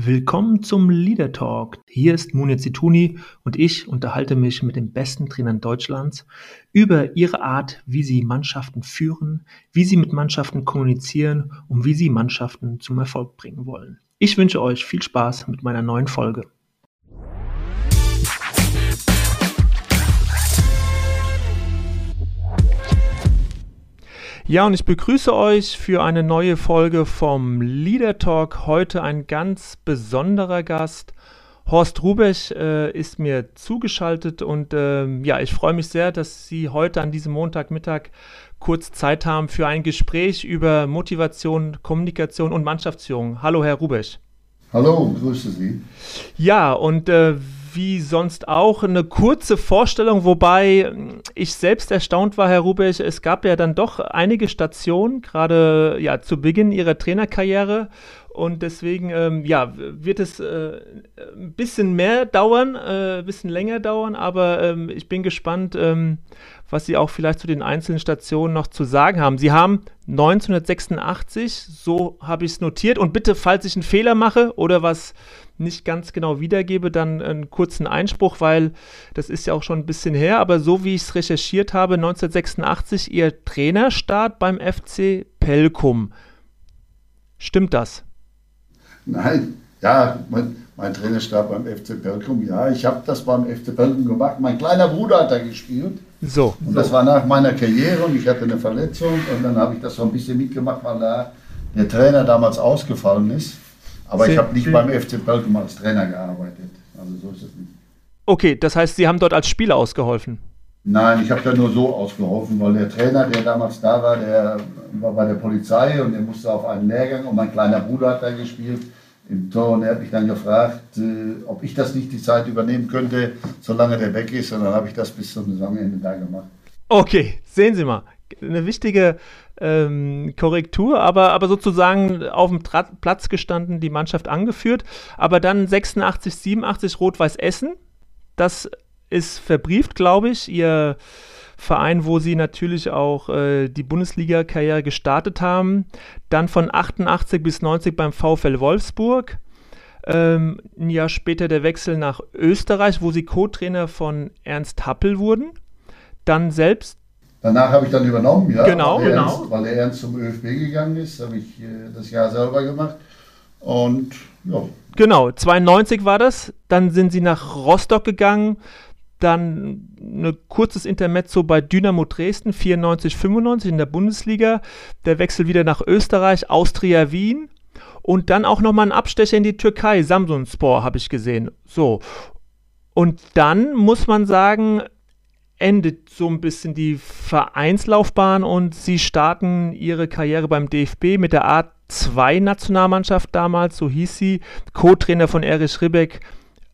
Willkommen zum Leader Talk. Hier ist Munir Zituni und ich unterhalte mich mit den besten Trainern Deutschlands über ihre Art, wie sie Mannschaften führen, wie sie mit Mannschaften kommunizieren und wie sie Mannschaften zum Erfolg bringen wollen. Ich wünsche euch viel Spaß mit meiner neuen Folge. Ja, und ich begrüße euch für eine neue Folge vom Leader Talk. Heute ein ganz besonderer Gast. Horst Rubech äh, ist mir zugeschaltet und äh, ja, ich freue mich sehr, dass Sie heute an diesem Montagmittag kurz Zeit haben für ein Gespräch über Motivation, Kommunikation und Mannschaftsführung. Hallo, Herr Rubech. Hallo, grüße Sie. Ja, und äh, wie sonst auch eine kurze Vorstellung, wobei ich selbst erstaunt war, Herr Rubech, es gab ja dann doch einige Stationen, gerade ja zu Beginn Ihrer Trainerkarriere. Und deswegen, ähm, ja, wird es äh, ein bisschen mehr dauern, äh, ein bisschen länger dauern, aber ähm, ich bin gespannt, ähm, was Sie auch vielleicht zu den einzelnen Stationen noch zu sagen haben. Sie haben 1986, so habe ich es notiert, und bitte, falls ich einen Fehler mache oder was nicht ganz genau wiedergebe, dann einen kurzen Einspruch, weil das ist ja auch schon ein bisschen her, aber so wie ich es recherchiert habe, 1986 Ihr Trainerstart beim FC Pelkum. Stimmt das? Nein, ja, mein, mein Trainerstab beim FC Pelkum, ja, ich habe das beim FC Pelkum gemacht. Mein kleiner Bruder hat da gespielt. So. Und das war nach meiner Karriere und ich hatte eine Verletzung und dann habe ich das so ein bisschen mitgemacht, weil da der Trainer damals ausgefallen ist. Aber Sie, ich habe nicht Sie, beim FC Pelkum als Trainer gearbeitet. Also so ist es nicht. Okay, das heißt, Sie haben dort als Spieler ausgeholfen? Nein, ich habe da nur so ausgeholfen, weil der Trainer, der damals da war, der war bei der Polizei und der musste auf einen Lehrgang und mein kleiner Bruder hat da gespielt im Tor und er hat mich dann gefragt, äh, ob ich das nicht die Zeit übernehmen könnte, solange der weg ist und dann habe ich das bis zum Saisonende da gemacht. Okay, sehen Sie mal, eine wichtige ähm, Korrektur, aber, aber sozusagen auf dem Tra Platz gestanden, die Mannschaft angeführt. Aber dann 86, 87 Rot-Weiß Essen. Das ist verbrieft, glaube ich. Ihr Verein, wo sie natürlich auch äh, die Bundesliga-Karriere gestartet haben. Dann von 88 bis 90 beim VfL Wolfsburg. Ähm, ein Jahr später der Wechsel nach Österreich, wo sie Co-Trainer von Ernst Happel wurden. Dann selbst Danach habe ich dann übernommen, ja. Genau, weil genau. Ernst, weil der Ernst zum ÖFB gegangen ist, habe ich äh, das Jahr selber gemacht. Und ja. Genau, 92 war das. Dann sind sie nach Rostock gegangen. Dann ein kurzes Intermezzo bei Dynamo Dresden, 94, 95 in der Bundesliga. Der Wechsel wieder nach Österreich, Austria Wien. Und dann auch nochmal ein Abstecher in die Türkei, Samsunspor habe ich gesehen. So. Und dann muss man sagen, endet so ein bisschen die Vereinslaufbahn und sie starten ihre Karriere beim DFB mit der A2-Nationalmannschaft damals, so hieß sie, Co-Trainer von Erich Ribbeck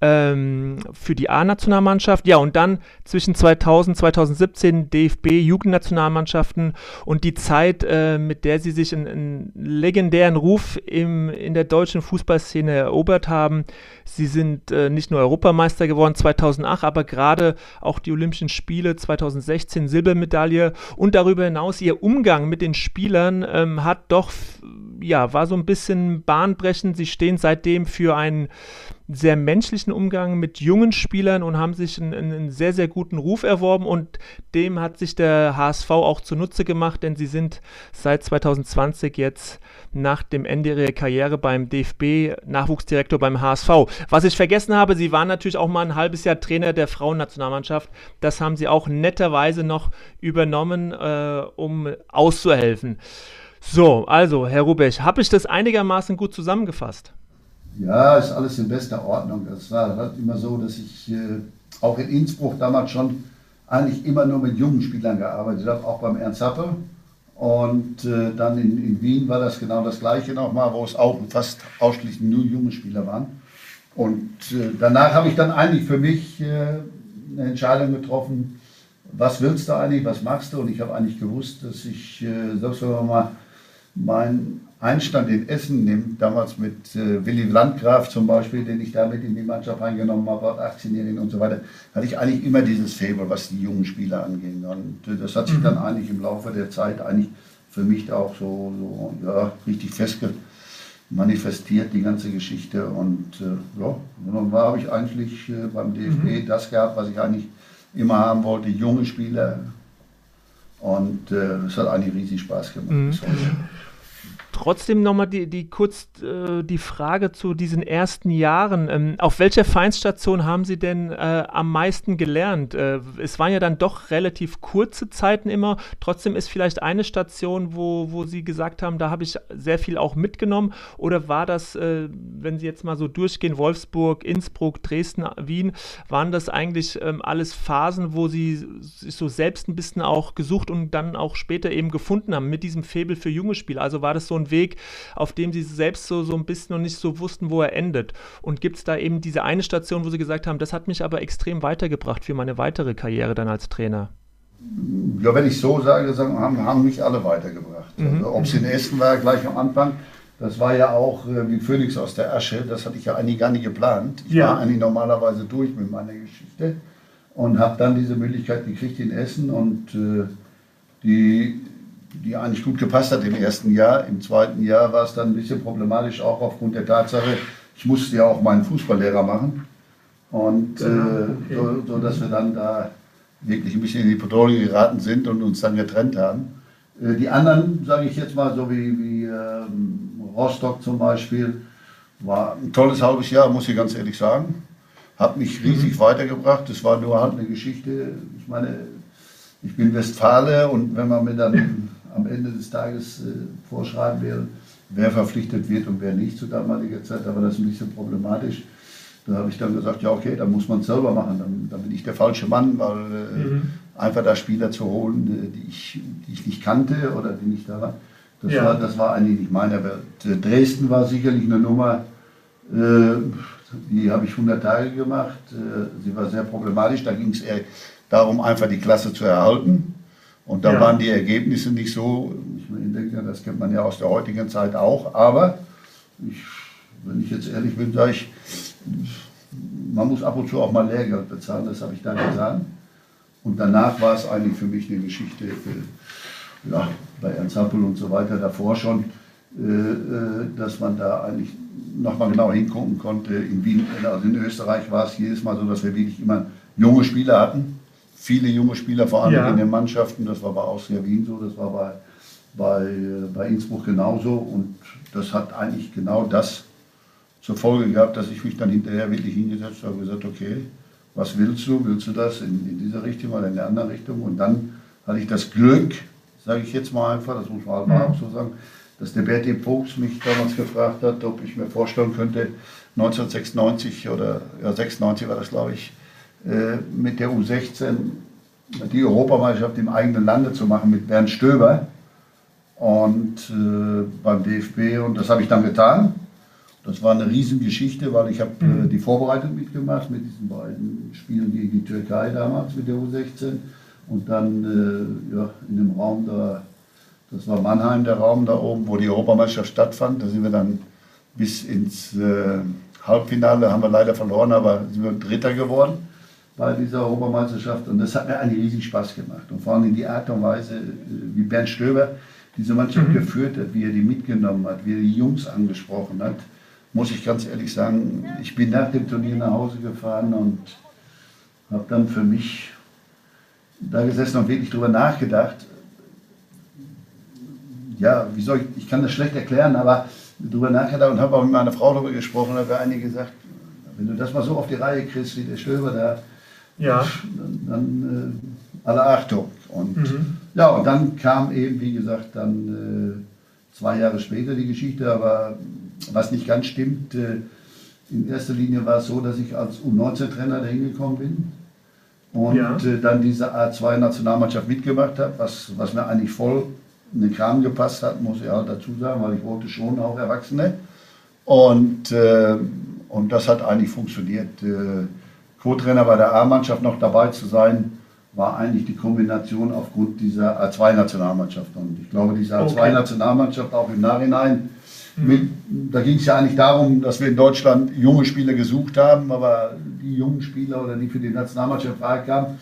ähm, für die A-Nationalmannschaft. Ja, und dann zwischen 2000 2017 DFB-Jugendnationalmannschaften und die Zeit, äh, mit der sie sich einen, einen legendären Ruf im, in der deutschen Fußballszene erobert haben. Sie sind äh, nicht nur Europameister geworden 2008, aber gerade auch die Olympischen Spiele 2016 Silbermedaille und darüber hinaus ihr Umgang mit den Spielern ähm, hat doch, ja, war so ein bisschen bahnbrechend. Sie stehen seitdem für einen sehr menschlichen Umgang mit jungen Spielern und haben sich einen, einen, sehr, sehr guten Ruf erworben und dem hat sich der HSV auch zunutze gemacht, denn sie sind seit 2020 jetzt nach dem Ende ihrer Karriere beim DFB Nachwuchsdirektor beim HSV. Was ich vergessen habe, sie waren natürlich auch mal ein halbes Jahr Trainer der Frauennationalmannschaft. Das haben sie auch netterweise noch übernommen, äh, um auszuhelfen. So, also, Herr Rubech, habe ich das einigermaßen gut zusammengefasst? Ja, ist alles in bester Ordnung. Das war halt immer so, dass ich äh, auch in Innsbruck damals schon eigentlich immer nur mit jungen Spielern gearbeitet habe, auch beim Ernst Happe. Und äh, dann in, in, Wien war das genau das Gleiche nochmal, wo es auch fast ausschließlich nur junge Spieler waren. Und äh, danach habe ich dann eigentlich für mich äh, eine Entscheidung getroffen, was willst du eigentlich, was machst du? Und ich habe eigentlich gewusst, dass ich, äh, selbst wenn man mal mein Einstand in Essen nimmt, damals mit äh, Willy Landgraf zum Beispiel, den ich damit in die Mannschaft reingenommen habe, 18-Jährigen und so weiter, hatte ich eigentlich immer dieses Fable, was die jungen Spieler anging. Und äh, das hat sich mhm. dann eigentlich im Laufe der Zeit eigentlich für mich auch so, so ja, richtig festge manifestiert, die ganze Geschichte. Und äh, ja, dann habe ich eigentlich äh, beim DFB mhm. das gehabt, was ich eigentlich immer haben wollte, junge Spieler. Und äh, es hat eigentlich riesig Spaß gemacht. Mhm. Trotzdem nochmal die, die kurz äh, die Frage zu diesen ersten Jahren. Ähm, auf welcher Feindstation haben Sie denn äh, am meisten gelernt? Äh, es waren ja dann doch relativ kurze Zeiten immer. Trotzdem ist vielleicht eine Station, wo, wo Sie gesagt haben, da habe ich sehr viel auch mitgenommen. Oder war das, äh, wenn Sie jetzt mal so durchgehen, Wolfsburg, Innsbruck, Dresden, Wien, waren das eigentlich ähm, alles Phasen, wo Sie sich so selbst ein bisschen auch gesucht und dann auch später eben gefunden haben mit diesem Faible für junge Spieler? Also war das so ein einen Weg, auf dem sie selbst so, so ein bisschen noch nicht so wussten, wo er endet. Und gibt es da eben diese eine Station, wo sie gesagt haben, das hat mich aber extrem weitergebracht für meine weitere Karriere dann als Trainer? Ja, wenn ich so sage, haben, haben mich alle weitergebracht. Mhm. Also, Ob es in Essen war, gleich am Anfang, das war ja auch äh, wie Phoenix aus der Asche, das hatte ich ja eigentlich gar nicht geplant. Ich ja. war eigentlich normalerweise durch mit meiner Geschichte und habe dann diese Möglichkeit gekriegt in Essen und äh, die die eigentlich gut gepasst hat im ersten Jahr. Im zweiten Jahr war es dann ein bisschen problematisch, auch aufgrund der Tatsache, ich musste ja auch meinen Fußballlehrer machen. Und äh, okay. so, so, dass wir dann da wirklich ein bisschen in die Bedrohung geraten sind und uns dann getrennt haben. Äh, die anderen, sage ich jetzt mal, so wie, wie ähm, Rostock zum Beispiel, war ein tolles halbes Jahr, muss ich ganz ehrlich sagen. Hat mich riesig mhm. weitergebracht. Das war nur halt eine Geschichte. Ich meine, ich bin Westfale und wenn man mir dann am Ende des Tages äh, vorschreiben will, wer verpflichtet wird und wer nicht zu damaliger Zeit. Da war das ein bisschen problematisch. Da habe ich dann gesagt, ja okay, dann muss man es selber machen. Dann, dann, bin ich der falsche Mann, weil äh, mhm. einfach da Spieler zu holen, äh, die, ich, die ich nicht kannte oder die nicht da waren, das, ja. war, das war eigentlich nicht meine Welt. Dresden war sicherlich eine Nummer, äh, die habe ich 100 Tage gemacht. Äh, sie war sehr problematisch. Da ging es eher darum, einfach die Klasse zu erhalten. Und da ja. waren die Ergebnisse nicht so, ich denke, das kennt man ja aus der heutigen Zeit auch, aber ich, wenn ich jetzt ehrlich bin, sage ich, man muss ab und zu auch mal Lehrgeld bezahlen, das habe ich dann getan. Und danach war es eigentlich für mich eine Geschichte, ja, bei Ernst Happel und so weiter davor schon, äh, äh, dass man da eigentlich nochmal genau hingucken konnte. In Wien, also in Österreich war es jedes Mal so, dass wir wirklich immer junge Spieler hatten viele junge Spieler, vor allem ja. in den Mannschaften. Das war bei Austria Wien so, das war bei, bei, bei Innsbruck genauso. Und das hat eigentlich genau das zur Folge gehabt, dass ich mich dann hinterher wirklich hingesetzt habe und gesagt, okay, was willst du? Willst du das in, in dieser Richtung oder in der anderen Richtung? Und dann hatte ich das Glück, sage ich jetzt mal einfach, das muss man halt mal auch so sagen, dass der Berti Fuchs mich damals gefragt hat, ob ich mir vorstellen könnte, 1996 oder ja, 96 war das, glaube ich, äh, mit der U16 die Europameisterschaft im eigenen Lande zu machen mit Bernd Stöber und äh, beim DFB und das habe ich dann getan. Das war eine Riesengeschichte, weil ich habe äh, mhm. die Vorbereitung mitgemacht mit diesen beiden Spielen gegen die Türkei damals mit der U16 und dann äh, ja, in dem Raum da, das war Mannheim der Raum da oben, wo die Europameisterschaft stattfand. Da sind wir dann bis ins äh, Halbfinale, haben wir leider verloren, aber sind wir Dritter geworden bei dieser Europameisterschaft und das hat mir eigentlich riesig Spaß gemacht. Und vor allem die Art und Weise, wie Bernd Stöber diese Mannschaft mhm. geführt hat, wie er die mitgenommen hat, wie er die Jungs angesprochen hat, muss ich ganz ehrlich sagen, ich bin nach dem Turnier nach Hause gefahren und habe dann für mich da gesessen und wirklich drüber nachgedacht. Ja, wie soll ich, ich kann das schlecht erklären, aber drüber nachgedacht und habe auch mit meiner Frau darüber gesprochen, da haben einige gesagt, wenn du das mal so auf die Reihe kriegst, wie der Stöber da, ja. dann, äh, alle Achtung. Und mhm. ja, und dann kam eben, wie gesagt, dann äh, zwei Jahre später die Geschichte, aber was nicht ganz stimmt, äh, in erster Linie war es so, dass ich als U19-Trainer dahin gekommen bin und ja. äh, dann diese A2-Nationalmannschaft mitgemacht habe, was, was mir eigentlich voll in den Kram gepasst hat, muss ich halt dazu sagen, weil ich wollte schon auch Erwachsene. Und, äh, und das hat eigentlich funktioniert. Äh, Co-Trainer bei der A-Mannschaft noch dabei zu sein, war eigentlich die Kombination aufgrund dieser A2-Nationalmannschaft. Und ich glaube, diese A2-Nationalmannschaft auch im Nachhinein, mhm. mit, da ging es ja eigentlich darum, dass wir in Deutschland junge Spieler gesucht haben, aber die jungen Spieler oder die für die Nationalmannschaft Frage kamen,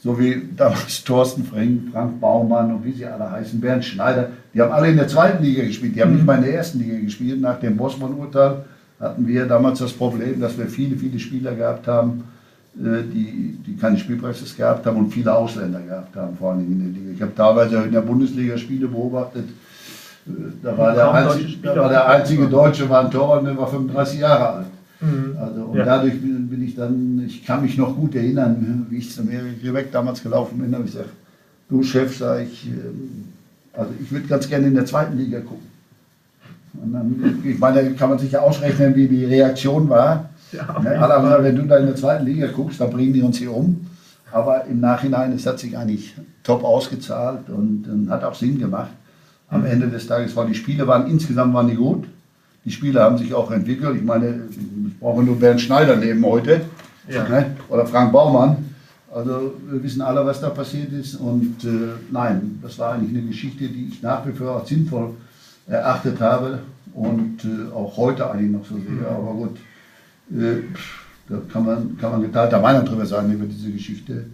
so wie damals Thorsten Frink, Frank Baumann und wie sie alle heißen, Bernd Schneider, die haben alle in der zweiten Liga gespielt, die haben nicht mal in der ersten Liga gespielt. Nach dem Bosman-Urteil hatten wir damals das Problem, dass wir viele, viele Spieler gehabt haben, die, die keine Spielpraxis gehabt haben und viele Ausländer gehabt haben, vor allem in der Liga. Ich habe teilweise in der Bundesliga Spiele beobachtet, äh, da war, der einzige, da war der einzige Deutsche, war ein Torwart, der war 35 Jahre alt. Mhm. Also, und ja. dadurch bin, bin, ich dann, ich kann mich noch gut erinnern, wie ich zum Erik weg damals gelaufen bin, habe ich gesagt, du Chef, sag ich, ähm, also ich würde ganz gerne in der zweiten Liga gucken. Und dann, ich meine, kann man sich ja ausrechnen, wie die Reaktion war. Ja, ne? Gesagt, wenn du da in der zweiten Liga guckst, dann bringen die uns hier um. Aber im Nachhinein, es hat sich eigentlich top ausgezahlt und, und hat auch Sinn gemacht. Am mhm. Ende des Tages waren die Spiele waren insgesamt waren die gut. Die Spiele haben sich auch entwickelt. Ich meine, ich brauche nur Bernd Schneider nehmen heute ja. ne? oder Frank Baumann. Also wir wissen alle, was da passiert ist. Und äh, nein, das war eigentlich eine Geschichte, die ich nach wie vor als sinnvoll erachtet habe und äh, auch heute eigentlich noch so sehe. Aber gut, da kann man, kann man geteilter Meinung drüber sein über diese Geschichte.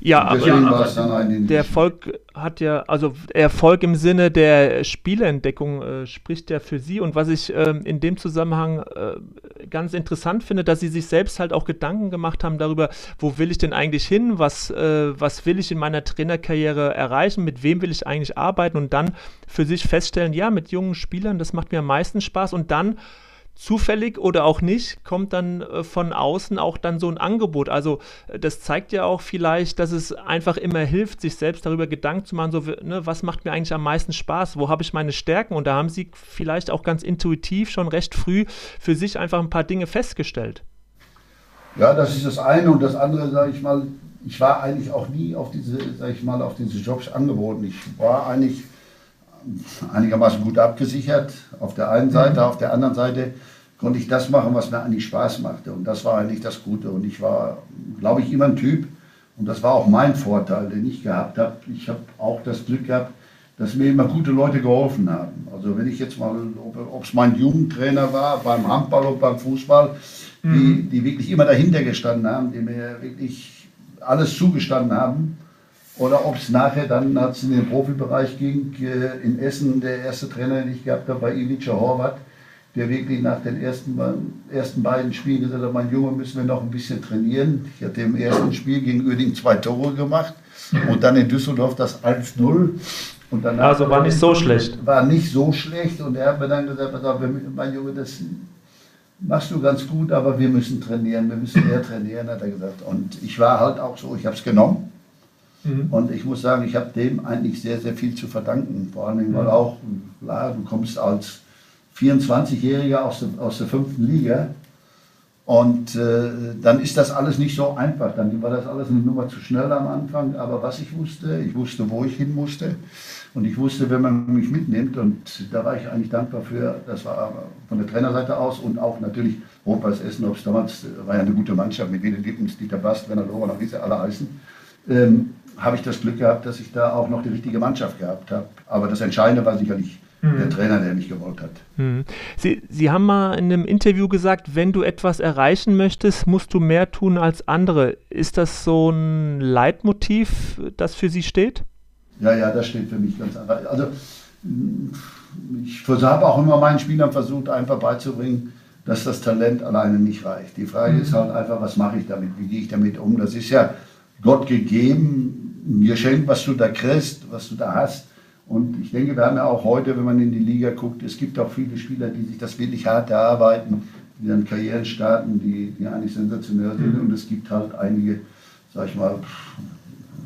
Ja, aber, ja, aber der Erfolg hat ja, also Erfolg im Sinne der Spieleentdeckung äh, spricht ja für Sie. Und was ich äh, in dem Zusammenhang äh, ganz interessant finde, dass Sie sich selbst halt auch Gedanken gemacht haben darüber, wo will ich denn eigentlich hin, was, äh, was will ich in meiner Trainerkarriere erreichen, mit wem will ich eigentlich arbeiten und dann für sich feststellen, ja, mit jungen Spielern, das macht mir am meisten Spaß und dann zufällig oder auch nicht, kommt dann äh, von außen auch dann so ein Angebot. Also äh, das zeigt ja auch vielleicht, dass es einfach immer hilft, sich selbst darüber Gedanken zu machen, so, ne, was macht mir eigentlich am meisten Spaß, wo habe ich meine Stärken und da haben sie vielleicht auch ganz intuitiv schon recht früh für sich einfach ein paar Dinge festgestellt. Ja, das ist das eine und das andere, sage ich mal, ich war eigentlich auch nie auf diese, sage ich mal, auf diese Jobs angeboten. Ich war eigentlich einigermaßen gut abgesichert auf der einen Seite, mhm. auf der anderen Seite konnte ich das machen, was mir eigentlich Spaß machte. Und das war eigentlich das Gute. Und ich war, glaube ich, immer ein Typ. Und das war auch mein Vorteil, den ich gehabt habe. Ich habe auch das Glück gehabt, dass mir immer gute Leute geholfen haben. Also wenn ich jetzt mal, ob es mein Jugendtrainer war, beim Handball oder beim Fußball, mhm. die, die wirklich immer dahinter gestanden haben, die mir wirklich alles zugestanden haben. Oder ob es nachher dann, als es in den Profibereich ging, äh, in Essen der erste Trainer, den ich gehabt habe, war Ivica Horvath, der wirklich nach den ersten, ersten beiden Spielen gesagt hat, mein Junge, müssen wir noch ein bisschen trainieren. Ich hatte im ersten Spiel gegen Uerding zwei Tore gemacht und dann in Düsseldorf das 1-0. also war nicht so schlecht. War nicht so schlecht und er hat mir dann gesagt, mein Junge, das machst du ganz gut, aber wir müssen trainieren, wir müssen mehr trainieren, hat er gesagt. Und ich war halt auch so, ich habe es genommen Mhm. Und ich muss sagen, ich habe dem eigentlich sehr, sehr viel zu verdanken. Vor allem, weil mhm. auch, klar, du kommst als 24-Jähriger aus, der, aus der fünften Liga und äh, dann ist das alles nicht so einfach. Dann war das alles eine Nummer zu schnell am Anfang. Aber was ich wusste, ich wusste, wo ich hin musste. Und ich wusste, wenn man mich mitnimmt. Und da war ich eigentlich dankbar für. Das war von der Trainerseite aus und auch natürlich Rot-Weiß Essen. Ob es damals war ja eine gute Mannschaft mit Wiener Lippens, Dieter Bast, Werner Lohrer, wie sie alle heißen. Ähm, habe ich das Glück gehabt, dass ich da auch noch die richtige Mannschaft gehabt habe. Aber das Entscheidende war sicherlich mhm. der Trainer, der mich gewollt hat. Mhm. Sie, Sie haben mal in einem Interview gesagt, wenn du etwas erreichen möchtest, musst du mehr tun als andere. Ist das so ein Leitmotiv, das für Sie steht? Ja, ja, das steht für mich ganz anders. Also ich habe auch immer meinen Spielern versucht, einfach beizubringen, dass das Talent alleine nicht reicht. Die Frage mhm. ist halt einfach, was mache ich damit? Wie gehe ich damit um? Das ist ja Gott gegeben, ein Geschenk, was du da kriegst, was du da hast. Und ich denke, wir haben ja auch heute, wenn man in die Liga guckt, es gibt auch viele Spieler, die sich das wirklich hart erarbeiten, die dann Karrieren starten, die, die eigentlich sensationell sind. Mhm. Und es gibt halt einige, sag ich mal,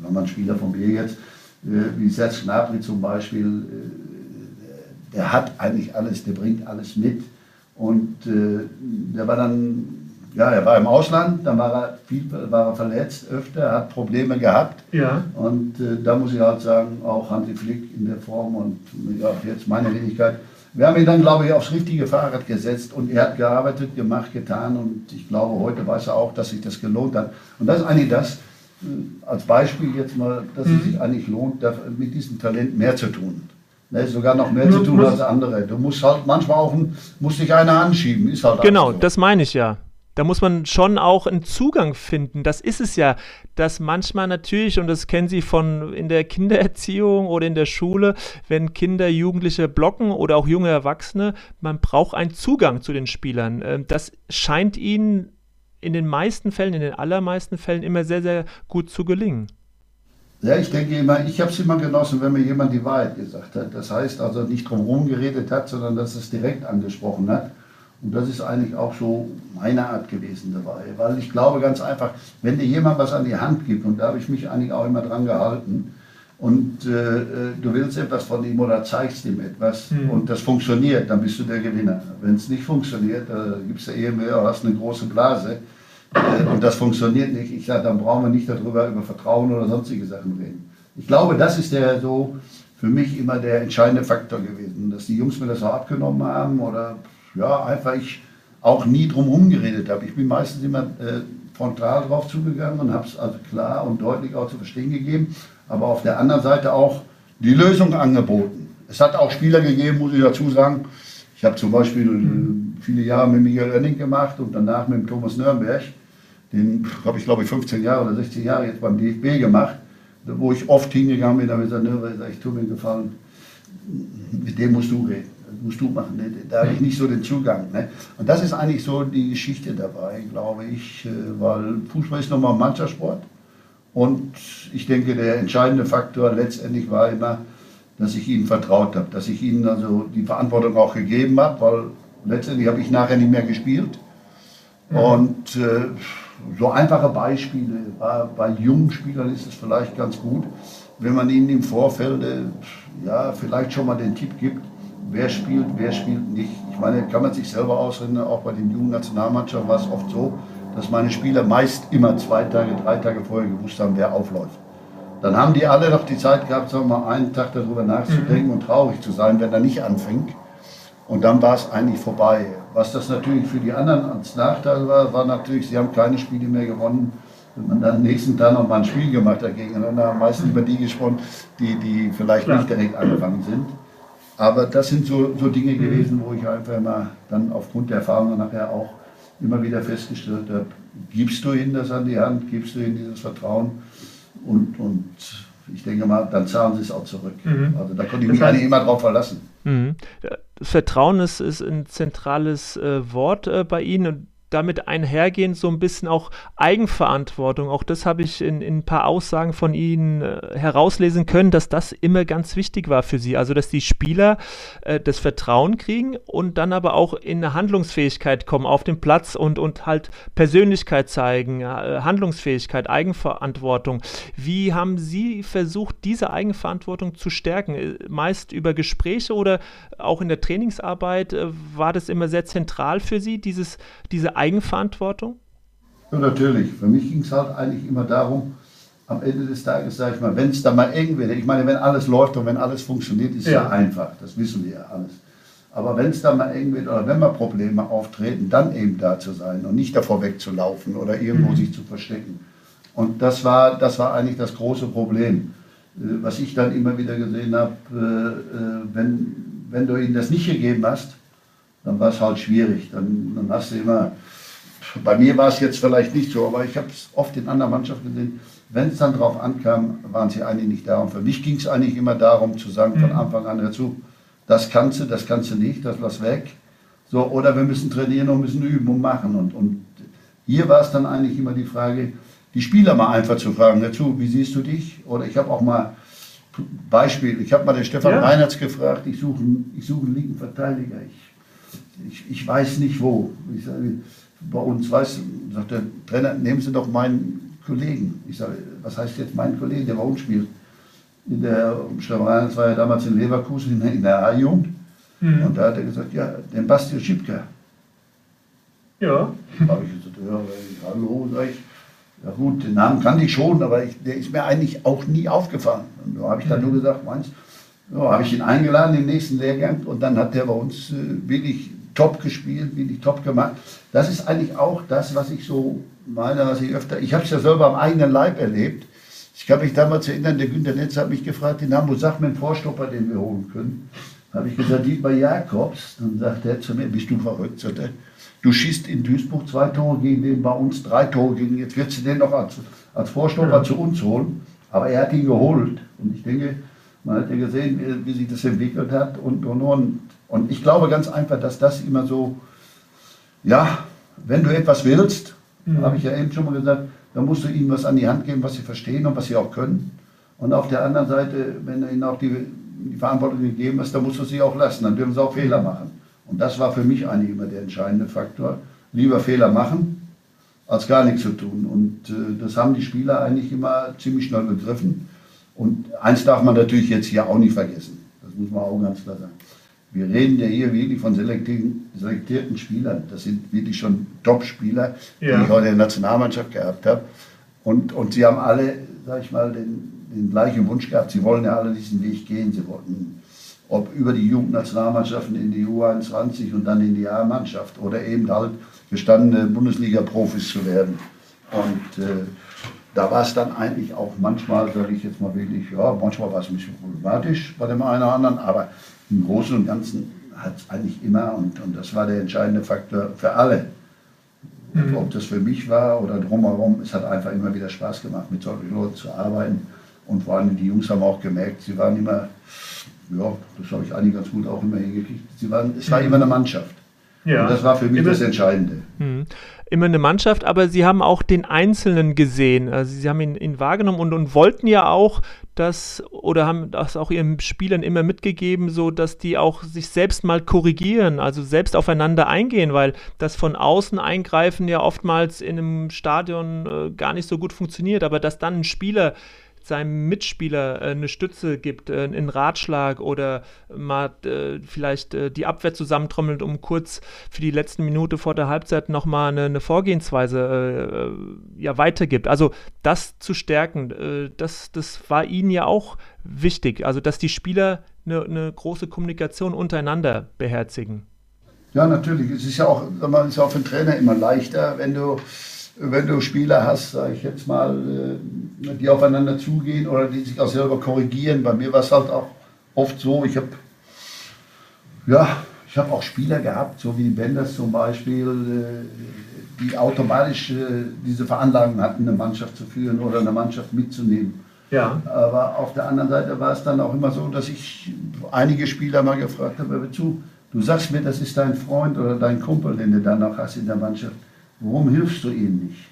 wenn man Spieler von mir jetzt, äh, wie Serge Gnabry zum Beispiel, äh, der hat eigentlich alles, der bringt alles mit. Und äh, der war dann ja, er war im Ausland, dann war er, viel, war er verletzt öfter, hat Probleme gehabt. Ja. Und äh, da muss ich halt sagen, auch Hansi Flick in der Form und ja, jetzt meine Wenigkeit. Wir haben ihn dann, glaube ich, aufs richtige Fahrrad gesetzt und er hat gearbeitet, gemacht, getan und ich glaube, heute weiß er auch, dass sich das gelohnt hat. Und das ist eigentlich das, äh, als Beispiel jetzt mal, dass mhm. es sich eigentlich lohnt, mit diesem Talent mehr zu tun. Ne, sogar noch mehr zu tun als andere. Du musst halt manchmal auch, musst dich einer anschieben, ist halt Genau, so. das meine ich ja da muss man schon auch einen Zugang finden. Das ist es ja, dass manchmal natürlich, und das kennen Sie von in der Kindererziehung oder in der Schule, wenn Kinder, Jugendliche blocken oder auch junge Erwachsene, man braucht einen Zugang zu den Spielern. Ähm, das scheint Ihnen in den meisten Fällen, in den allermeisten Fällen immer sehr, sehr gut zu gelingen. Ja, ich denke immer, ich habe es immer genossen, wenn mir jemand die Wahrheit gesagt hat. Das heißt also nicht drumherum geredet hat, sondern dass es direkt angesprochen hat. Und das ist eigentlich auch so meine Art gewesen dabei. Weil ich glaube ganz einfach, wenn dir jemand was an die Hand gibt, und da habe ich mich eigentlich auch immer dran gehalten, und äh, äh du willst etwas von ihm oder zeigst ihm etwas mhm. und das funktioniert, dann bist du der Gewinner. Wenn es nicht funktioniert, äh, gibst du eher mehr, hast eine große Blase äh, und das funktioniert nicht, ich sage, dann brauchen wir nicht darüber über Vertrauen oder sonstige Sachen reden. Ich glaube, das ist der so für mich immer der entscheidende Faktor gewesen, dass die Jungs mir das auch abgenommen haben oder ja, einfach ich auch nie drum herum geredet habe. Ich bin meistens immer äh, frontal drauf zugegangen und habe es also klar und deutlich auch zu verstehen gegeben, aber auf der anderen Seite auch die Lösung angeboten. Es hat auch Spieler gegeben, muss ich dazu sagen. Ich habe zum Beispiel äh, viele Jahre mit Miguel Oenning gemacht und danach mit Thomas Nürnberg. Den habe ich, glaube ich, 15 Jahre oder 16 Jahre jetzt beim DFB gemacht, wo ich oft hingegangen bin, da habe ich gesagt, ich tue mir gefallen, mit dem musst du reden, musst du machen, ne? da habe ich nicht so den Zugang. Ne? Und das ist eigentlich so die Geschichte dabei, glaube ich, äh, weil Fußball ist nochmal ein Mannschaftssport und ich denke, der entscheidende Faktor letztendlich war immer, dass ich ihnen vertraut habe, dass ich ihnen also die Verantwortung auch gegeben habe, weil letztendlich habe ich nachher nicht mehr gespielt. Mhm. Und äh, so einfache Beispiele. Bei, bei, jungen Spielern ist es vielleicht ganz gut, wenn man ihnen im Vorfeld äh, ja, vielleicht schon mal den Tipp gibt, wer spielt, wer spielt nicht. Ich meine, kann man sich selber ausreden, auch bei den jungen Nationalmannschaften war es oft so, dass meine Spieler meist immer zwei Tage, drei Tage vorher gewusst haben, wer aufläuft. Dann haben die alle noch die Zeit gehabt, sagen wir mal, einen Tag darüber nachzudenken mhm. und traurig zu sein, wenn er nicht anfängt. Und dann war es eigentlich vorbei. Was das natürlich für die anderen als Nachteil war, war natürlich, sie haben keine Spiele mehr gewonnen. Wenn man dann am nächsten Tag noch mal ein Spiel gemacht hat gegeneinander, haben meistens über die gesprochen, die, die vielleicht Klar. nicht direkt angefangen sind. Aber das sind so, so Dinge mhm. gewesen, wo ich einfach mal dann aufgrund der Erfahrung nachher auch immer wieder festgestellt habe, gibst du ihnen das an die Hand, gibst du ihnen dieses Vertrauen und, und ich denke mal, dann zahlen sie es auch zurück. Mhm. Also da konnte ich mich eigentlich immer drauf verlassen. Mhm. Das Vertrauen ist, ist ein zentrales äh, Wort äh, bei Ihnen und damit einhergehend so ein bisschen auch Eigenverantwortung. Auch das habe ich in, in ein paar Aussagen von Ihnen äh, herauslesen können, dass das immer ganz wichtig war für Sie. Also, dass die Spieler äh, das Vertrauen kriegen und dann aber auch in eine Handlungsfähigkeit kommen auf dem Platz und, und halt Persönlichkeit zeigen, äh, Handlungsfähigkeit, Eigenverantwortung. Wie haben Sie versucht, diese Eigenverantwortung zu stärken? Äh, meist über Gespräche oder auch in der Trainingsarbeit äh, war das immer sehr zentral für Sie, dieses, diese Eigenverantwortung? Ja, natürlich. Für mich ging es halt eigentlich immer darum, am Ende des Tages, sage ich mal, wenn es da mal irgendwie, ich meine, wenn alles läuft und wenn alles funktioniert, ist ja, ja einfach, das wissen wir ja alles. Aber wenn es da mal irgendwie oder wenn mal Probleme auftreten, dann eben da zu sein und nicht davor wegzulaufen oder irgendwo mhm. sich zu verstecken. Und das war, das war eigentlich das große Problem. Äh, was ich dann immer wieder gesehen habe, äh, äh, wenn, wenn du ihnen das nicht gegeben hast, dann war es halt schwierig. Dann, dann hast du immer, bei mir war es jetzt vielleicht nicht so, aber ich habe es oft in anderen Mannschaften gesehen, wenn es dann darauf ankam, waren sie eigentlich nicht da. Und für mich ging es eigentlich immer darum zu sagen von mhm. Anfang an dazu, das kannst du, das kannst du nicht, das lass weg. So, oder wir müssen trainieren und müssen üben und machen. Und, und hier war es dann eigentlich immer die Frage, die Spieler mal einfach zu fragen dazu, wie siehst du dich? Oder ich habe auch mal Beispiel, ich habe mal den Stefan ja. Reinhardt gefragt, ich suche, ich suche einen linken Verteidiger. Ich ich, ich weiß nicht wo. Ich sage, bei uns weiß, sagt der Trainer, nehmen Sie doch meinen Kollegen. Ich sage, was heißt jetzt mein Kollege, der bei uns spielt? In der das war ja damals in Leverkusen in der A-Jugend. Mhm. Und da hat er gesagt, ja, den Bastian Schipka. Ja. Da habe ich gesagt, ja, hallo, sag ich. Ja gut, den Namen kannte ich schon, aber ich, der ist mir eigentlich auch nie aufgefallen. Und da habe ich dann mhm. nur gesagt, meinst ja, habe ich ihn eingeladen im nächsten Lehrgang und dann hat der bei uns äh, wirklich top gespielt, wirklich top gemacht. Das ist eigentlich auch das, was ich so meine, was ich öfter, ich habe es ja selber am eigenen Leib erlebt. Ich kann mich damals erinnern, der Günter Netz hat mich gefragt, den Hamburg, sag mir einen Vorstopper, den wir holen können. Habe ich gesagt, Dietmar Jakobs. Dann sagt er zu mir, bist du verrückt? Sagt er, du schießt in Duisburg zwei Tore gegen den, bei uns drei Tore gegen. Jetzt wird sie den noch als, als Vorstopper ja. zu uns holen. Aber er hat ihn geholt. Und ich denke, man hat ja gesehen, wie, wie sich das entwickelt hat. Und, und, und. Und ich glaube ganz einfach, dass das immer so, ja, wenn du etwas willst, mhm. habe ich ja eben schon mal gesagt, dann musst du ihnen was an die Hand geben, was sie verstehen und was sie auch können. Und auf der anderen Seite, wenn du ihnen auch die, die Verantwortung gegeben hast, dann musst du sie auch lassen. Dann dürfen sie auch Fehler machen. Und das war für mich eigentlich immer der entscheidende Faktor. Lieber Fehler machen, als gar nichts zu tun. Und äh, das haben die Spieler eigentlich immer ziemlich schnell begriffen. Und eins darf man natürlich jetzt hier auch nicht vergessen. Das muss man auch ganz klar sagen. Wir reden ja hier wirklich von selektierten, Spielern. Das sind wirklich schon Top-Spieler, ja. die ich heute in der Nationalmannschaft gehabt habe. Und, und sie haben alle, sag ich mal, den, den gleichen Wunsch gehabt. Sie wollen ja alle diesen Weg gehen. Sie wollten, ob über die Jugendnationalmannschaften in die U21 und dann in die A-Mannschaft oder eben halt gestandene Bundesliga-Profis zu werden. Und äh, da war es dann eigentlich auch manchmal, sage ich jetzt mal wirklich, ja, manchmal war es ein bisschen problematisch bei dem einen oder anderen, aber im Großen und Ganzen hat es eigentlich immer, und, und das war der entscheidende Faktor für alle, mhm. ob das für mich war oder drumherum, es hat einfach immer wieder Spaß gemacht, mit solchen Leuten zu arbeiten. Und vor allem die Jungs haben auch gemerkt, sie waren immer, ja, das habe ich eigentlich ganz gut auch immer hingekriegt, sie waren, es war mhm. immer eine Mannschaft. Ja. Und das war für mich immer, das Entscheidende. Mhm. Immer eine Mannschaft, aber Sie haben auch den Einzelnen gesehen. Also Sie haben ihn, ihn wahrgenommen und, und, wollten ja auch, dass, oder haben das auch Ihren Spielern immer mitgegeben, so dass die auch sich selbst mal korrigieren, also selbst aufeinander eingehen, weil das von außen eingreifen ja oftmals in einem Stadion äh, gar nicht so gut funktioniert, aber dass dann ein Spieler seinem Mitspieler äh, eine Stütze gibt, äh, einen Ratschlag oder mal äh, vielleicht die Abwehr zusammentrommelt, um kurz für die letzten Minute vor der Halbzeit nochmal eine, eine Vorgehensweise ja, weitergibt. Also das zu stärken, das, das war ihnen ja auch wichtig, also dass die Spieler eine, eine große Kommunikation untereinander beherzigen. Ja, natürlich. Es ist ja auch, ist ja auch für den Trainer immer leichter, wenn du wenn du Spieler hast, sage ich jetzt mal, äh, die aufeinander zugehen oder die sich auch selber korrigieren. Bei mir war es halt auch oft so, ich habe ja, ich habe auch Spieler gehabt, so wie Benders zum Beispiel, äh, die automatisch äh, diese Veranlagung hatten, eine Mannschaft zu führen oder eine Mannschaft mitzunehmen. Ja. Aber auf der anderen Seite war es dann auch immer so, dass ich einige Spieler mal gefragt habe, zu, du sagst mir, das ist dein Freund oder dein Kumpel, den du dann noch hast in der Mannschaft warum hilfst du ihnen nicht?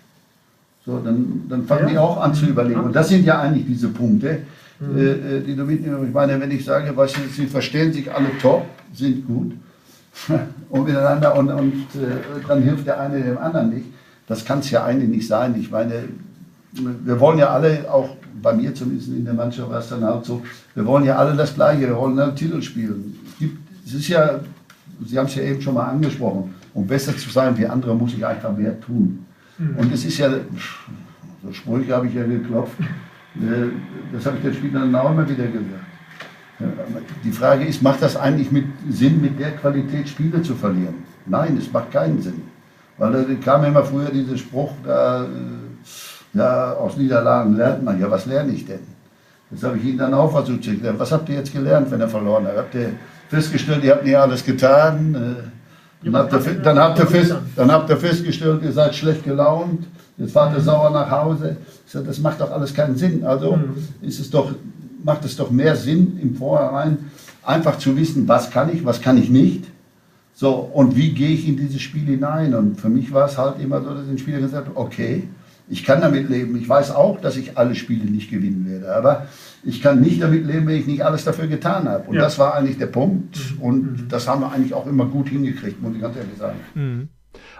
So, dann, dann fangen ja. die auch an zu überlegen. Und das sind ja eigentlich diese Punkte, mhm. äh, äh die du mitnimmst. Ich meine, wenn ich sage, weißt du, sie verstehen sich alle top, sind gut und miteinander und, und äh, dann hilft der eine dem anderen nicht. Das kann es ja eigentlich nicht sein. Ich meine, wir wollen ja alle, auch bei mir zumindest in der Mannschaft war es dann halt so, wir wollen ja alle das Gleiche, wir wollen einen Titel spielen. Es, gibt, es ist ja, Sie haben es ja eben schon mal angesprochen, um besser zu sein wie andere, muss ich einfach mehr tun. Mhm. Und es ist ja, so Sprüche habe ich ja geklopft, äh, das habe ich den Spielern auch immer wieder gesagt. Die Frage ist, macht das eigentlich mit Sinn, mit der Qualität Spiele zu verlieren? Nein, es macht keinen Sinn. Weil da kam immer früher dieser Spruch, da, äh, ja, aus Niederlagen lernt man. Ja, was lerne ich denn? Das habe ich Ihnen dann auch versucht zu erklären. Was habt ihr jetzt gelernt, wenn er verloren hat? Habt ihr festgestellt, ihr habt nicht alles getan? Dann habt, ihr, dann, habt ihr fest, dann habt ihr festgestellt, ihr seid schlecht gelaunt, jetzt fahrt ihr sauer nach Hause. Das macht doch alles keinen Sinn. Also mhm. ist es doch, macht es doch mehr Sinn im Vorhinein, einfach zu wissen, was kann ich, was kann ich nicht. So, und wie gehe ich in dieses Spiel hinein? Und für mich war es halt immer so, dass ein Spieler gesagt hat, okay, ich kann damit leben. Ich weiß auch, dass ich alle Spiele nicht gewinnen werde. Aber ich kann nicht damit leben, wenn ich nicht alles dafür getan habe. Und ja. das war eigentlich der Punkt. Mhm. Und mhm. das haben wir eigentlich auch immer gut hingekriegt, muss ich ganz ehrlich sagen. Mhm.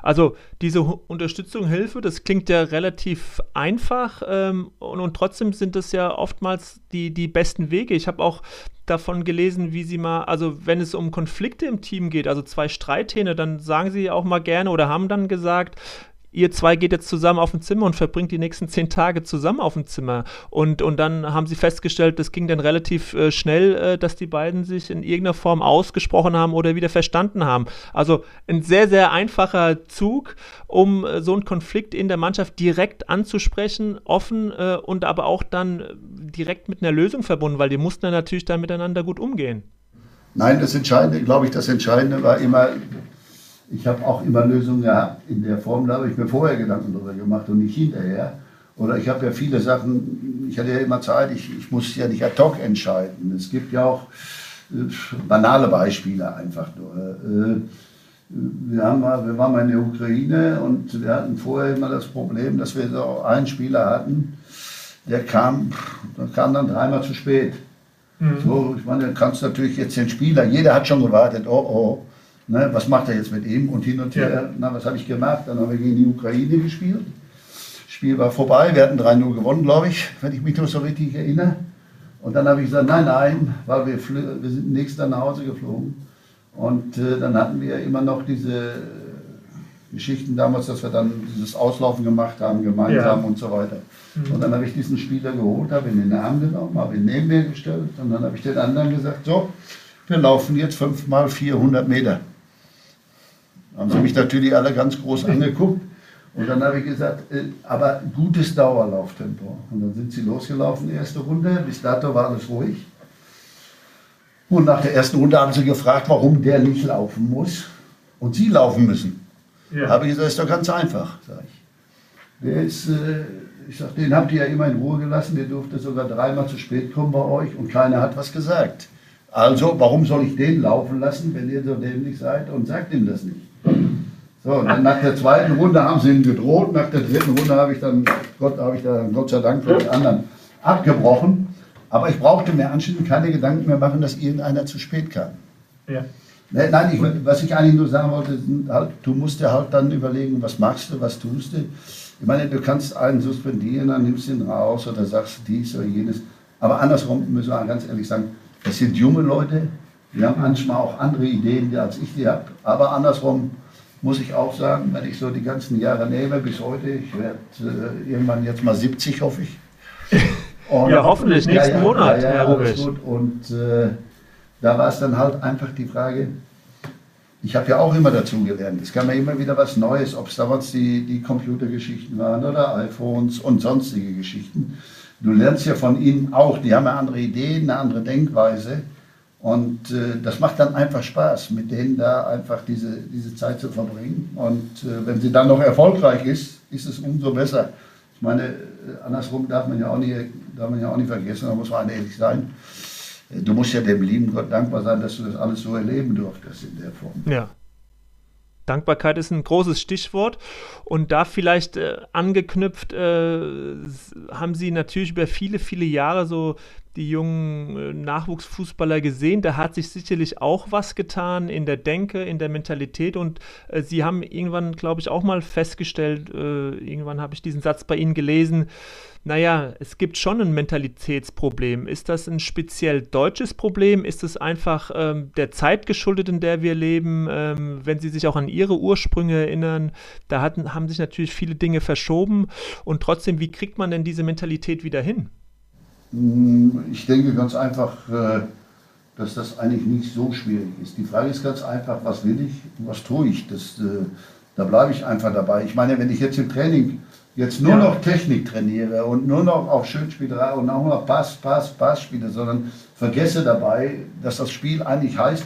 Also diese Unterstützung, Hilfe, das klingt ja relativ einfach ähm, und, und, trotzdem sind das ja oftmals die, die besten Wege. Ich habe auch davon gelesen, wie sie mal, also wenn es um Konflikte im Team geht, also zwei Streithähne, dann sagen sie auch mal gerne oder haben dann gesagt, ihr zwei geht jetzt zusammen auf ein Zimmer und verbringt die nächsten zehn Tage zusammen auf dem Zimmer. Und, und dann haben sie festgestellt, das ging dann relativ äh, schnell, äh, dass die beiden sich in irgendeiner Form ausgesprochen haben oder wieder verstanden haben. Also ein sehr, sehr einfacher Zug, um äh, so einen Konflikt in der Mannschaft direkt anzusprechen, offen äh, und aber auch dann direkt mit einer Lösung verbunden, weil die mussten dann natürlich dann miteinander gut umgehen. Nein, das Entscheidende, glaube ich, das Entscheidende war immer, ich habe auch immer Lösungen gehabt in der Form, da habe ich mir vorher Gedanken darüber gemacht und nicht hinterher. Oder ich habe ja viele Sachen, ich hatte ja immer Zeit, ich, ich muss ja nicht ad hoc entscheiden. Es gibt ja auch äh, banale Beispiele einfach nur. Äh, wir, haben mal, wir waren mal in der Ukraine und wir hatten vorher immer das Problem, dass wir so einen Spieler hatten, der kam, der kam dann dreimal zu spät. Mhm. So, ich meine, du kannst natürlich jetzt den Spieler, jeder hat schon gewartet, oh oh, ne, was macht er jetzt mit ihm? Und hin und her, ja. na, was habe ich gemacht? Dann haben wir gegen die Ukraine gespielt. Spiel war vorbei, wir hatten 3-0 gewonnen, glaube ich, wenn ich mich noch so richtig erinnere. Und dann habe ich gesagt, nein, nein, weil wir, wir sind nächstes nach Hause geflogen. Und äh, dann hatten wir immer noch diese Geschichten damals, dass wir dann dieses Auslaufen gemacht haben, gemeinsam ja. und so weiter. Mhm. Und dann habe ich diesen Spieler geholt, habe ihn in den Arm genommen, habe ihn neben mir gestellt und dann habe ich den anderen gesagt, so, wir laufen jetzt fünf mal 400 Meter. Haben sie mich natürlich alle ganz groß angeguckt. Und dann habe ich gesagt, äh, aber gutes Dauerlauftempo. Und dann sind sie losgelaufen, erste Runde. Bis dato war alles ruhig. Und nach der ersten Runde haben sie gefragt, warum der nicht laufen muss und sie laufen müssen. Ja. Habe ich gesagt, ist doch ganz einfach, sage ich. Der ist, äh, ich sage, den habt ihr ja immer in Ruhe gelassen, der durfte sogar dreimal zu spät kommen bei euch und keiner hat was gesagt. Also, warum soll ich den laufen lassen, wenn ihr so dämlich seid und sagt ihm das nicht? So, und dann nach der zweiten Runde haben sie ihn gedroht, nach der dritten Runde habe ich dann, Gott, habe ich dann Gott sei Dank für die anderen abgebrochen. Aber ich brauchte mir anschließend keine Gedanken mehr machen, dass irgendeiner zu spät kam. Ja. Ne, nein, ich, was ich eigentlich nur sagen wollte, halt, du musst dir halt dann überlegen, was machst du, was tust du. Ich meine, du kannst einen suspendieren, dann nimmst du ihn raus oder sagst dies oder jenes. Aber andersrum müssen wir ganz ehrlich sagen, das sind junge Leute, die haben manchmal auch andere Ideen, als ich die habe. Aber andersrum muss ich auch sagen, wenn ich so die ganzen Jahre nehme bis heute, ich werde äh, irgendwann jetzt mal 70, hoffe ich. Und, ja, hoffentlich, nächsten ja, Monat, ja, ja, Herr Rubisch. Und äh, da war es dann halt einfach die Frage, ich habe ja auch immer dazu gelernt. Es kam ja immer wieder was Neues, ob es damals die, die Computergeschichten waren oder iPhones und sonstige Geschichten. Du lernst ja von ihnen auch, die haben ja andere Ideen, eine andere Denkweise. Und äh, das macht dann einfach Spaß, mit denen da einfach diese, diese Zeit zu verbringen. Und äh, wenn sie dann noch erfolgreich ist, ist es umso besser. Ich meine, äh, andersrum darf man ja auch nicht, darf man ja auch nicht vergessen, da muss man ehrlich sein du musst ja dem lieben Gott dankbar sein, dass du das alles so erleben durftest in der Form. Ja. Dankbarkeit ist ein großes Stichwort. Und da vielleicht äh, angeknüpft, äh, haben Sie natürlich über viele, viele Jahre so die jungen äh, Nachwuchsfußballer gesehen. Da hat sich sicherlich auch was getan in der Denke, in der Mentalität. Und äh, Sie haben irgendwann, glaube ich, auch mal festgestellt, äh, irgendwann habe ich diesen Satz bei Ihnen gelesen, naja, es gibt schon ein Mentalitätsproblem. Ist das ein speziell deutsches Problem? Ist es einfach ähm, der Zeit geschuldet, in der wir leben? Ähm, wenn Sie sich auch an Ihre Ursprünge erinnern, da hatten, haben sich natürlich viele Dinge verschoben. Und trotzdem, wie kriegt man denn diese Mentalität wieder hin? Hm, ich denke ganz einfach, äh, dass das eigentlich nicht so schwierig ist. Die Frage ist ganz einfach, was will ich und was tue ich? Das, äh, da bleibe ich einfach dabei. Ich meine, wenn ich jetzt im Training jetzt nur ja. noch Technik trainiere und nur noch auf Schönspielerei und auch noch Pass, Pass, Pass spiele, sondern vergesse dabei, dass das Spiel eigentlich heißt,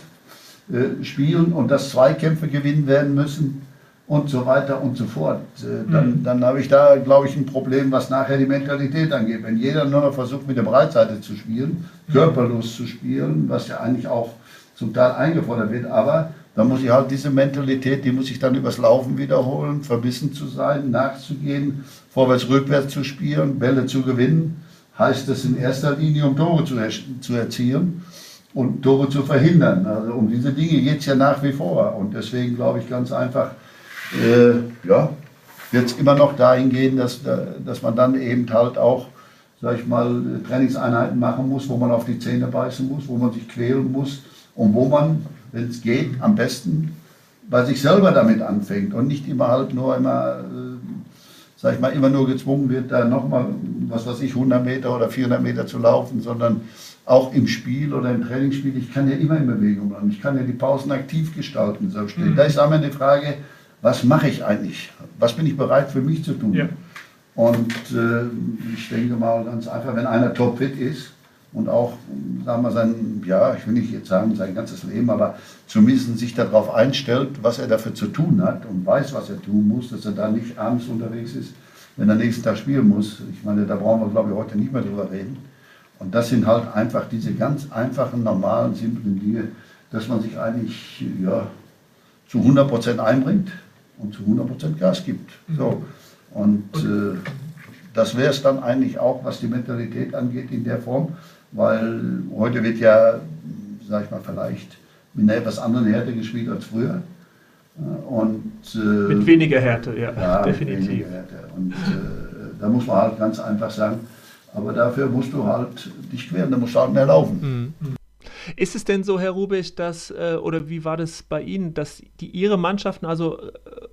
äh, spielen und dass Zweikämpfe gewinnen werden müssen und so weiter und so fort. Äh, dann, mhm. dann habe ich da, glaube ich, ein Problem, was nachher die Mentalität angeht. Wenn jeder nur noch versucht, mit der Breitseite zu spielen, mhm. körperlos zu spielen, was ja eigentlich auch zum Teil eingefordert wird, aber da muss ich halt diese Mentalität, die muss ich dann übers Laufen wiederholen, verbissen zu sein, nachzugehen, vorwärts, rückwärts zu spielen, Bälle zu gewinnen. Heißt das in erster Linie, um Tore zu, er zu erzielen und Tore zu verhindern. Also um diese Dinge geht es ja nach wie vor. Und deswegen glaube ich ganz einfach, äh, ja, wird es immer noch dahin gehen, dass, dass man dann eben halt auch, sag ich mal, Trainingseinheiten machen muss, wo man auf die Zähne beißen muss, wo man sich quälen muss und wo man wenn es geht, am besten bei sich selber damit anfängt und nicht immer halt nur immer, äh, sag ich mal, immer nur gezwungen wird, da nochmal, was weiß ich, 100 Meter oder 400 Meter zu laufen, sondern auch im Spiel oder im Trainingsspiel, ich kann ja immer in Bewegung bleiben, ich kann ja die Pausen aktiv gestalten, selbstständig. Mhm. Da ist einmal die Frage, was mache ich eigentlich? Was bin ich bereit für mich zu tun? Ja. Und äh, ich denke mal ganz einfach, wenn einer topfit ist, und auch, sagen wir, sein, ja, ich will nicht jetzt sagen sein ganzes Leben, aber zumindest sich darauf einstellt, was er dafür zu tun hat und weiß, was er tun muss, dass er da nicht abends unterwegs ist, wenn er nächsten Tag spielen muss. Ich meine, da brauchen wir, glaube ich, heute nicht mehr drüber reden. Und das sind halt einfach diese ganz einfachen, normalen, simplen Dinge, dass man sich eigentlich ja, zu 100% einbringt und zu 100% Gas gibt. Mhm. So. Und äh, das wäre es dann eigentlich auch, was die Mentalität angeht in der Form, weil heute wird ja, sag ich mal, vielleicht mit einer etwas anderen Härte gespielt als früher. Und, äh, mit weniger Härte, ja, ja definitiv. Härte. Und äh, da muss man halt ganz einfach sagen, aber dafür musst du halt dich queren, da musst du halt mehr laufen. Mhm. Ist es denn so, Herr Rubich, dass, äh, oder wie war das bei Ihnen, dass die Ihre Mannschaften, also äh,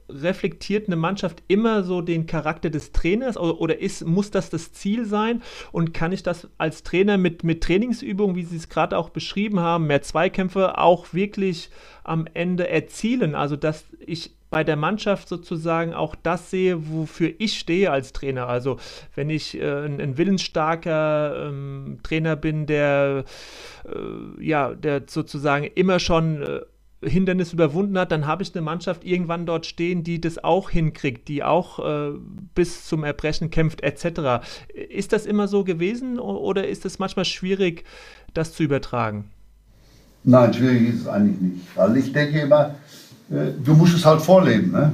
reflektiert eine Mannschaft immer so den Charakter des Trainers oder, oder ist, muss das das Ziel sein? Und kann ich das als Trainer mit, mit Trainingsübungen, wie Sie es gerade auch beschrieben haben, mehr Zweikämpfe auch wirklich am Ende erzielen? Also, dass ich bei der Mannschaft sozusagen auch das sehe, wofür ich stehe als Trainer. Also wenn ich äh, ein, ein, willensstarker ähm, Trainer bin, der äh, ja, der sozusagen immer schon äh, Hindernis überwunden hat, dann habe ich eine Mannschaft irgendwann dort stehen, die das auch hinkriegt, die auch äh, bis zum Erbrechen kämpft, etc. Ist das immer so gewesen oder ist es manchmal schwierig, das zu übertragen? Nein, schwierig ist es eigentlich nicht. Weil ich denke immer, du musst es halt vorleben. Ne?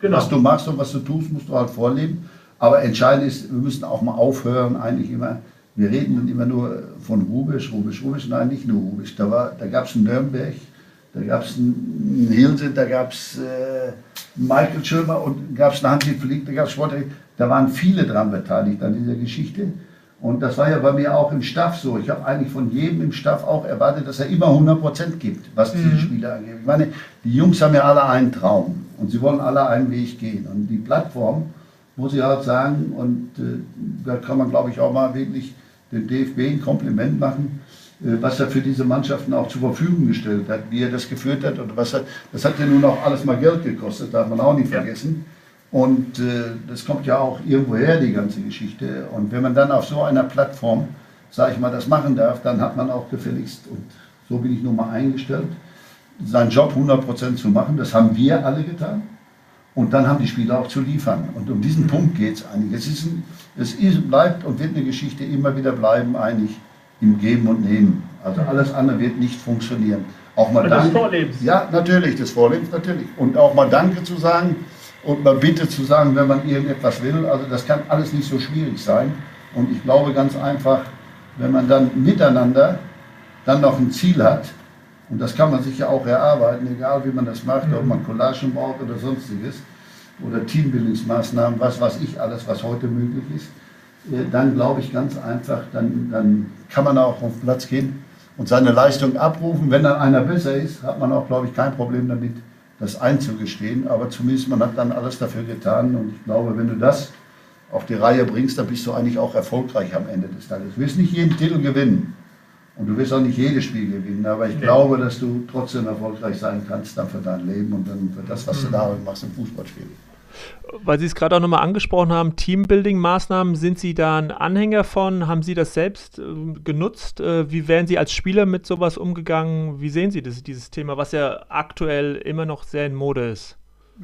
Genau. Was du machst und was du tust, musst du halt vorleben. Aber entscheidend ist, wir müssen auch mal aufhören, eigentlich immer, wir reden dann immer nur von Rubisch, Rubisch, Rubisch, nein, nicht nur Rubisch. Da, da gab es einen Nürnberg, da gab es einen Hilse, da gab es äh, Michael Schirmer und gab es einen Hansi Flick, da gab es Sportler. Da waren viele dran beteiligt an dieser Geschichte. Und das war ja bei mir auch im Staff so. Ich habe eigentlich von jedem im Staff auch erwartet, dass er immer 100% gibt, was diese mhm. Spieler angeht. Ich meine, die Jungs haben ja alle einen Traum und sie wollen alle einen Weg gehen. Und die Plattform, muss ich halt sagen, und äh, da kann man, glaube ich, auch mal wirklich dem DFB ein Kompliment machen, äh, was er für diese Mannschaften auch zur Verfügung gestellt hat, wie er das geführt hat. Und was hat, das hat ja nun auch alles mal Geld gekostet, darf man auch nicht vergessen. Und äh, das kommt ja auch irgendwo her, die ganze Geschichte. Und wenn man dann auf so einer Plattform, sage ich mal, das machen darf, dann hat man auch gefälligst, und so bin ich nun mal eingestellt, seinen Job 100% zu machen. Das haben wir alle getan. Und dann haben die Spieler auch zu liefern. Und um diesen Punkt geht es eigentlich. Es, ist ein, es ist, bleibt und wird eine Geschichte immer wieder bleiben, eigentlich im Geben und Nehmen. Also alles andere wird nicht funktionieren. Auch mal Danke. Des Vorlebens. Ja, natürlich, des Vorlebens, natürlich. Und auch mal Danke zu sagen, und mal bitte zu sagen, wenn man irgendetwas will. Also das kann alles nicht so schwierig sein. Und ich glaube ganz einfach, wenn man dann miteinander dann noch ein Ziel hat, und das kann man sich ja auch erarbeiten, egal wie man das macht, ob man Collagen braucht oder sonstiges, oder Teambildungsmaßnahmen, was weiß ich alles, was heute möglich ist, äh, dann glaube ich ganz einfach, dann, dann kann man auch auf den Platz gehen und seine Leistung abrufen. Wenn dann einer besser ist, hat man auch, glaube ich, kein Problem damit, das einzugestehen. Aber zumindest man hat dann alles dafür getan. Und ich glaube, wenn du das auf die Reihe bringst, dann bist du eigentlich auch erfolgreich am Ende des Tages. Du wirst nicht jeden Titel gewinnen. Und du wirst auch nicht jedes Spiel gewinnen. Aber ich ja. glaube, dass du trotzdem erfolgreich sein kannst dann für dein Leben und dann für das, was du mhm. darin machst im Fußballspiel. Weil Sie es gerade auch nochmal angesprochen haben, Teambuilding-Maßnahmen, sind Sie da ein Anhänger von? Haben Sie das selbst äh, genutzt? Äh, wie wären Sie als Spieler mit sowas umgegangen? Wie sehen Sie das, dieses Thema, was ja aktuell immer noch sehr in Mode ist?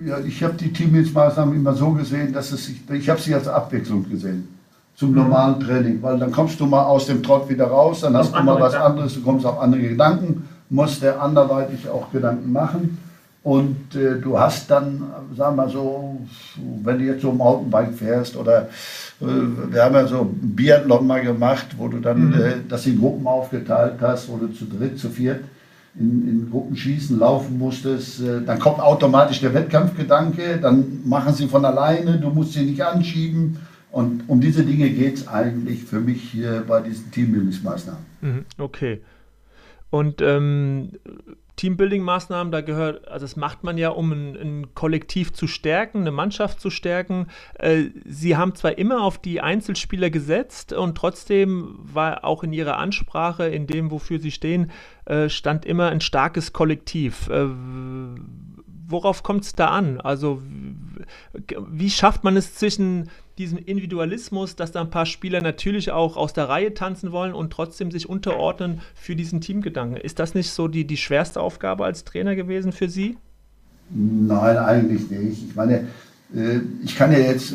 Ja, ich habe die Teambuilding-Maßnahmen immer so gesehen, dass es sich, ich habe sie als Abwechslung gesehen zum normalen Training, weil dann kommst du mal aus dem Trott wieder raus, dann hast du mal was anderes, du kommst auf andere Gedanken, musst der anderweitig auch Gedanken machen. Und äh, du hast dann, sagen wir so, wenn du jetzt so Mountainbike fährst oder äh, wir haben ja so Biathlon mal gemacht, wo du dann mhm. äh, das in Gruppen aufgeteilt hast, wo du zu dritt, zu viert in, in Gruppen schießen, laufen musstest, äh, dann kommt automatisch der Wettkampfgedanke, dann machen sie von alleine, du musst sie nicht anschieben. Und um diese Dinge geht es eigentlich für mich hier bei diesen Teambildungsmaßnahmen. Mhm, okay. Und ähm, Teambuilding-Maßnahmen, da gehört, also das macht man ja, um ein, ein Kollektiv zu stärken, eine Mannschaft zu stärken. Äh, sie haben zwar immer auf die Einzelspieler gesetzt und trotzdem war auch in ihrer Ansprache, in dem, wofür sie stehen, äh, stand immer ein starkes Kollektiv. Äh, worauf kommt es da an? Also wie schafft man es zwischen diesem Individualismus, dass da ein paar Spieler natürlich auch aus der Reihe tanzen wollen und trotzdem sich unterordnen für diesen Teamgedanken? Ist das nicht so die, die schwerste Aufgabe als Trainer gewesen für Sie? Nein, eigentlich nicht. Ich meine, äh, ich kann ja jetzt,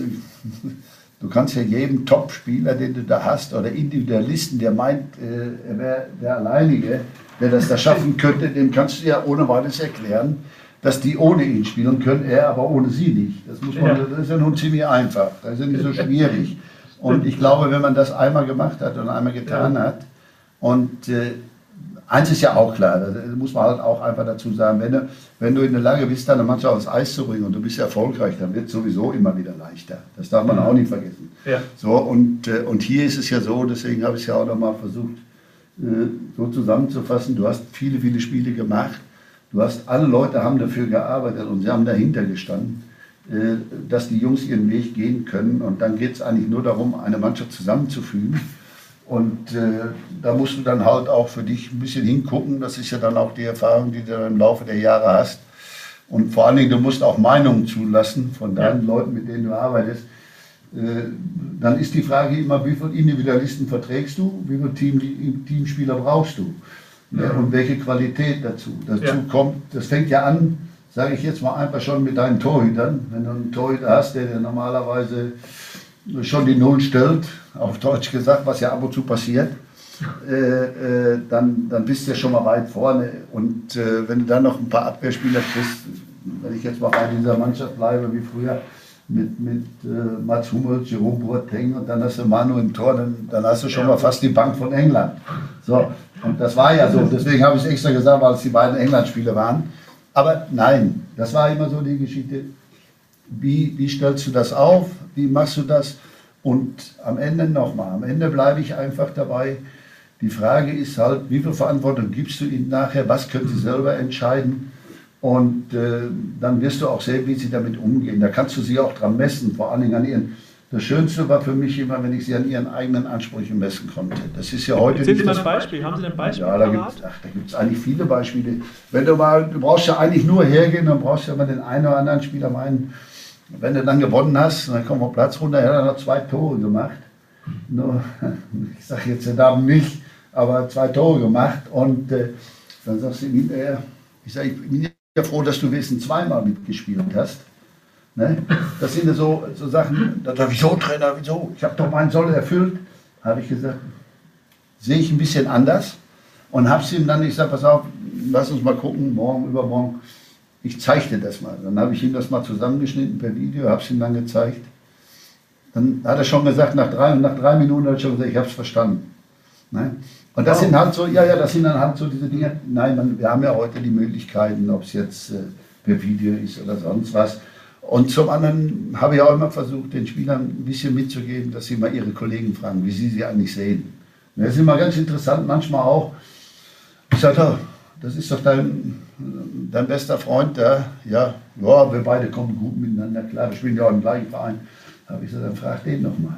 du kannst ja jedem Top-Spieler, den du da hast, oder Individualisten, der meint, äh, er wäre der Alleinige, der das da schaffen könnte, dem kannst du ja ohne weiteres erklären, dass die ohne ihn spielen können, er aber ohne sie nicht. Das, muss man, ja. das ist ja nun ziemlich einfach, das ist ja nicht so schwierig. Und ich glaube, wenn man das einmal gemacht hat und einmal getan hat, und äh, eins ist ja auch klar, das muss man halt auch einfach dazu sagen, wenn du, wenn du in der Lage bist, deine Mannschaft aufs Eis zu bringen und du bist erfolgreich, dann wird es sowieso immer wieder leichter. Das darf man mhm. auch nicht vergessen. Ja. So, und, äh, und hier ist es ja so, deswegen habe ich es ja auch nochmal versucht, äh, so zusammenzufassen, du hast viele, viele Spiele gemacht, du hast, alle Leute haben dafür gearbeitet und sie haben dahinter gestanden, äh, dass die Jungs ihren Weg gehen können. Und dann geht es eigentlich nur darum, eine Mannschaft zusammenzufügen. Und äh, da musst du dann halt auch für dich ein bisschen hingucken, das ist ja dann auch die Erfahrung, die du im Laufe der Jahre hast. Und vor allen Dingen, du musst auch Meinungen zulassen von deinen ja. Leuten, mit denen du arbeitest, äh, dann ist die Frage immer, wie viele Individualisten verträgst du, wie viele Team, Teamspieler brauchst du ja. und welche Qualität dazu. Dazu ja. kommt, das fängt ja an, sage ich jetzt mal einfach schon mit deinen Torhütern. Wenn du einen Torhüter hast, der dir normalerweise schon die Null stellt, auf Deutsch gesagt, was ja ab und zu passiert, äh, äh, dann, dann bist du ja schon mal weit vorne. Und äh, wenn du dann noch ein paar Abwehrspieler kriegst, wenn ich jetzt mal bei dieser Mannschaft bleibe wie früher, mit, mit äh, Mats Hummels, Jerome Boateng und dann hast du Manu im Tor, dann, dann hast du schon ja. mal fast die Bank von England. So, und das war ja so, deswegen habe ich es extra gesagt, weil es die beiden England-Spiele waren. Aber nein, das war immer so die Geschichte. Wie, wie stellst du das auf? Wie machst du das? Und am Ende nochmal, am Ende bleibe ich einfach dabei. Die Frage ist halt, wie viel Verantwortung gibst du ihnen nachher? Was können sie selber entscheiden? Und äh, dann wirst du auch sehen, wie sie damit umgehen. Da kannst du sie auch dran messen, vor allen Dingen an ihren. Das Schönste war für mich immer, wenn ich sie an ihren eigenen Ansprüchen messen konnte. Das ist ja heute Erzählen Sie mal ein Beispiel. Haben Sie ein Beispiel? Ja, da gibt es eigentlich viele Beispiele. Wenn du mal, du brauchst ja eigentlich nur hergehen, dann brauchst du ja mal den einen oder anderen Spieler meinen. Wenn du dann gewonnen hast, dann kommen wir Platz runter, er hat noch zwei Tore gemacht. Nur, ich sage jetzt den Namen nicht, aber zwei Tore gemacht. Und äh, dann sagst du ihm, äh, ich sage, ich bin ja froh, dass du wenigstens zweimal mitgespielt hast. Ne? Das sind so, so Sachen, da darf ich so Trainer, wieso? Ich habe doch meinen Soll erfüllt. Habe ich gesagt, sehe ich ein bisschen anders. Und habe es ihm dann, sage, pass auf, lass uns mal gucken, morgen, übermorgen. Ich dir das mal. Dann habe ich ihm das mal zusammengeschnitten per Video, habe es ihm dann gezeigt. Dann hat er schon gesagt, nach drei, nach drei Minuten hat er schon gesagt, ich habe es verstanden. Ne? Und das sind halt so, ja, ja, das sind dann halt so diese Dinge. Nein, man, wir haben ja heute die Möglichkeiten, ob es jetzt äh, per Video ist oder sonst was. Und zum anderen habe ich auch immer versucht, den Spielern ein bisschen mitzugeben, dass sie mal ihre Kollegen fragen, wie sie sie eigentlich sehen. Das ist immer ganz interessant, manchmal auch. Ich sage, oh, das ist doch dein, dein bester Freund, der, ja, ja, wir beide kommen gut miteinander, klar, wir spielen ja auch im gleichen Verein. Da habe ich gesagt, dann frag den noch mal.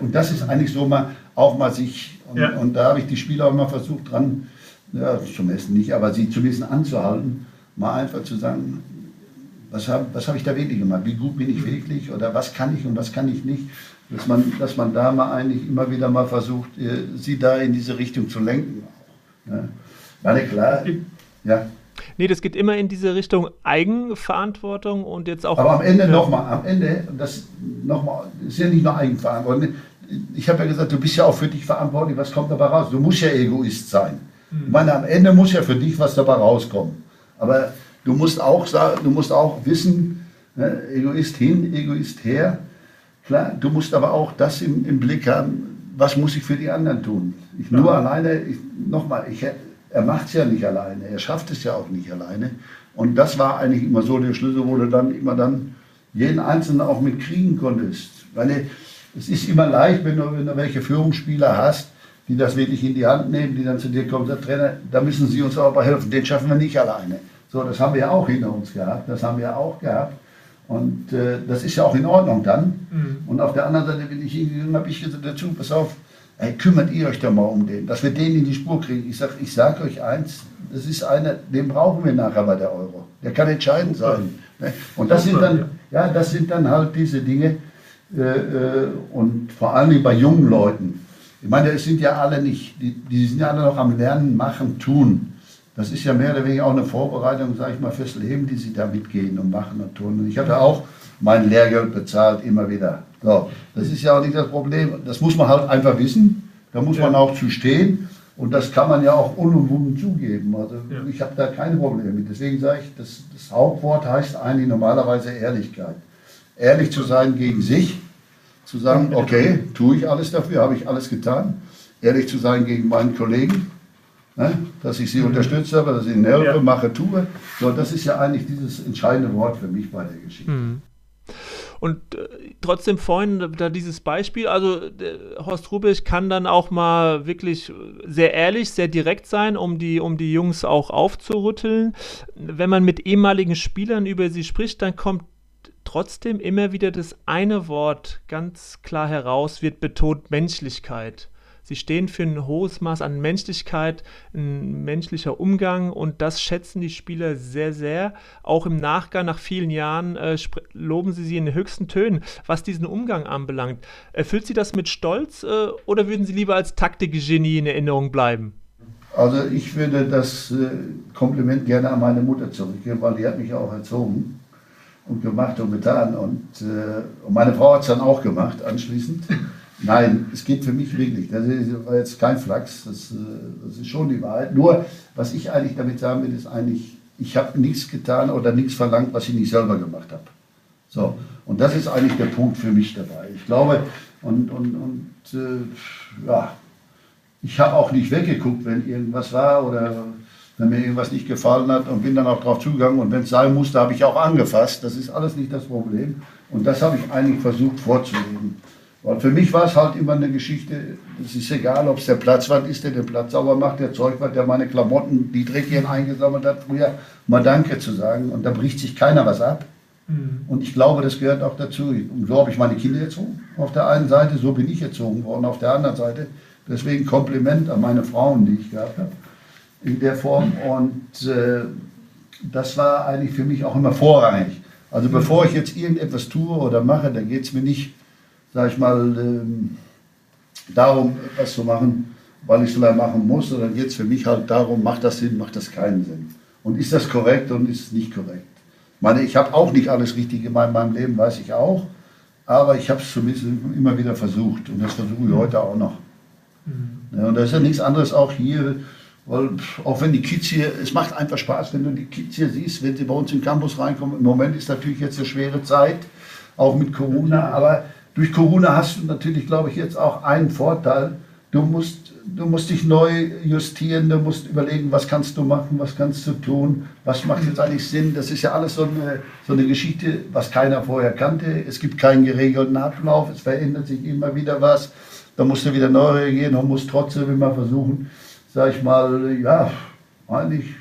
Und das ist eigentlich so mal, auch mal sich, und, ja. und da habe ich die Spieler auch immer versucht dran, ja, zum Essen nicht, aber sie zumindest anzuhalten, mal einfach zu sagen, was habe was hab ich da wirklich gemacht, wie gut bin ich wirklich oder was kann ich und was kann ich nicht, dass man, dass man da mal eigentlich immer wieder mal versucht, äh, sie da in diese Richtung zu lenken. Ja. Meine klar, ja. Nee, das geht immer in diese Richtung Eigenverantwortung und jetzt auch. Aber am Ende ja. nochmal, am Ende, das nochmal, ist ja nicht nur Eigenverantwortung. Ich habe ja gesagt, du bist ja auch für dich verantwortlich, was kommt dabei raus? Du musst ja Egoist sein. Mhm. Ich meine, am Ende muss ja für dich was dabei rauskommen. Aber du musst auch, du musst auch wissen, ne, Egoist hin, Egoist her. Klar, du musst aber auch das im, im Blick haben, was muss ich für die anderen tun? Ich ja. nur alleine, nochmal, er macht es ja nicht alleine, er schafft es ja auch nicht alleine. Und das war eigentlich immer so der Schlüssel, wo du dann immer dann jeden Einzelnen auch mitkriegen konntest. Weil es ist immer leicht, wenn du, wenn du welche Führungsspieler hast, die das wirklich in die Hand nehmen, die dann zu dir kommen sagen, Trainer, da müssen Sie uns aber helfen, den schaffen wir nicht alleine. So, das haben wir ja auch hinter uns gehabt, das haben wir ja auch gehabt. Und äh, das ist ja auch in Ordnung dann. Mhm. Und auf der anderen Seite bin ich hingegangen, habe ich gesagt, dazu, pass auf, Ey, kümmert ihr euch doch mal um den, dass wir den in die Spur kriegen. Ich sage ich sag euch eins, das ist einer, den brauchen wir nachher bei der Euro. Der kann entscheidend sein. Ne? Und das sind dann, Ja, das sind dann halt diese Dinge. Äh, äh, und vor allem bei jungen Leuten. Ich meine, es sind ja alle nicht, die, die sind ja alle noch am Lernen, Machen, Tun. Das ist ja mehr oder weniger auch eine Vorbereitung, sage ich mal, fürs Leben, die sie da mitgehen und machen und tun. Und ich habe ja auch mein Lehrgeld bezahlt, immer wieder. So, das ist ja auch nicht das Problem. Das muss man halt einfach wissen. Da muss ja. man auch zu stehen. Und das kann man ja auch unumwunden zugeben. Also ja. ich habe da keine Probleme mit. Deswegen sage ich, das, das Hauptwort heißt eigentlich normalerweise Ehrlichkeit. Ehrlich zu sein gegen sich, zu sagen, okay, tue ich alles dafür, habe ich alles getan. Ehrlich zu sein gegen meinen Kollegen, Ne? Dass ich sie mhm. unterstütze, aber dass ich ihnen helfe, ja. mache, tue. So, das ist ja eigentlich dieses entscheidende Wort für mich bei der Geschichte. Mhm. Und äh, trotzdem vorhin da dieses Beispiel, also Horst Rubisch kann dann auch mal wirklich sehr ehrlich, sehr direkt sein, um die, um die Jungs auch aufzurütteln. Wenn man mit ehemaligen Spielern über sie spricht, dann kommt trotzdem immer wieder das eine Wort ganz klar heraus, wird betont Menschlichkeit. Sie stehen für ein hohes Maß an Menschlichkeit, ein menschlicher Umgang und das schätzen die Spieler sehr, sehr. Auch im Nachgang, nach vielen Jahren, äh, loben sie sie in den höchsten Tönen, was diesen Umgang anbelangt. Erfüllt Sie das mit Stolz äh, oder würden Sie lieber als Taktikgenie in Erinnerung bleiben? Also ich würde das äh, Kompliment gerne an meine Mutter zurückgeben, weil die hat mich auch erzogen und gemacht und getan. Und, äh, und meine Frau hat es dann auch gemacht anschließend. Nein, es geht für mich wirklich. Das war jetzt kein Flachs, das, äh, das ist schon die Wahrheit. Nur, was ich eigentlich damit sagen will, ist eigentlich, ich habe nichts getan oder nichts verlangt, was ich nicht selber gemacht habe. So, und das ist eigentlich der Punkt für mich dabei. Ich glaube, und, und, und äh, ja, ich habe auch nicht weggeguckt, wenn irgendwas war oder wenn mir irgendwas nicht gefallen hat und bin dann auch drauf zugegangen. Und wenn es sein musste, habe ich auch angefasst. Das ist alles nicht das Problem. Und das habe ich eigentlich versucht vorzuleben. Weil für mich war es halt immer eine Geschichte, es ist egal, ob es der Platzwart ist, der den Platz sauber macht, der Zeugwart, der meine Klamotten, die Dreckchen eingesammelt hat, früher mal Danke zu sagen. Und da bricht sich keiner was ab. Mhm. Und ich glaube, das gehört auch dazu. Und so habe ich meine Kinder erzogen. Auf der einen Seite, so bin ich erzogen worden, auf der anderen Seite. Deswegen Kompliment an meine Frauen, die ich gehabt habe, in der Form. Und äh, das war eigentlich für mich auch immer vorrangig. Also bevor ich jetzt irgendetwas tue oder mache, dann geht es mir nicht sag ich mal, ähm, darum, etwas zu machen, weil ich es vielleicht machen muss, sondern jetzt für mich halt darum, macht das Sinn, macht das keinen Sinn. Und ist das korrekt und ist es nicht korrekt? Ich meine, ich habe auch nicht alles richtig gemacht in meinem Leben, weiß ich auch, aber ich habe es zumindest immer wieder versucht und das versuche ich heute auch noch. Mhm. Ja, und das ist ja nichts anderes auch hier, weil auch wenn die Kids hier, es macht einfach Spaß, wenn du die Kids hier siehst, wenn sie bei uns in den Campus reinkommen. Im Moment ist natürlich jetzt eine schwere Zeit, auch mit Corona, aber durch Corona hast du natürlich, glaube ich, jetzt auch einen Vorteil. Du musst, du musst dich neu justieren, du musst überlegen, was kannst du machen, was kannst du tun, was macht jetzt eigentlich Sinn. Das ist ja alles so eine, so eine Geschichte, was keiner vorher kannte. Es gibt keinen geregelten Ablauf, es verändert sich immer wieder was. Da musst du wieder neu reagieren und musst trotzdem immer versuchen, sag ich mal, ja, eigentlich,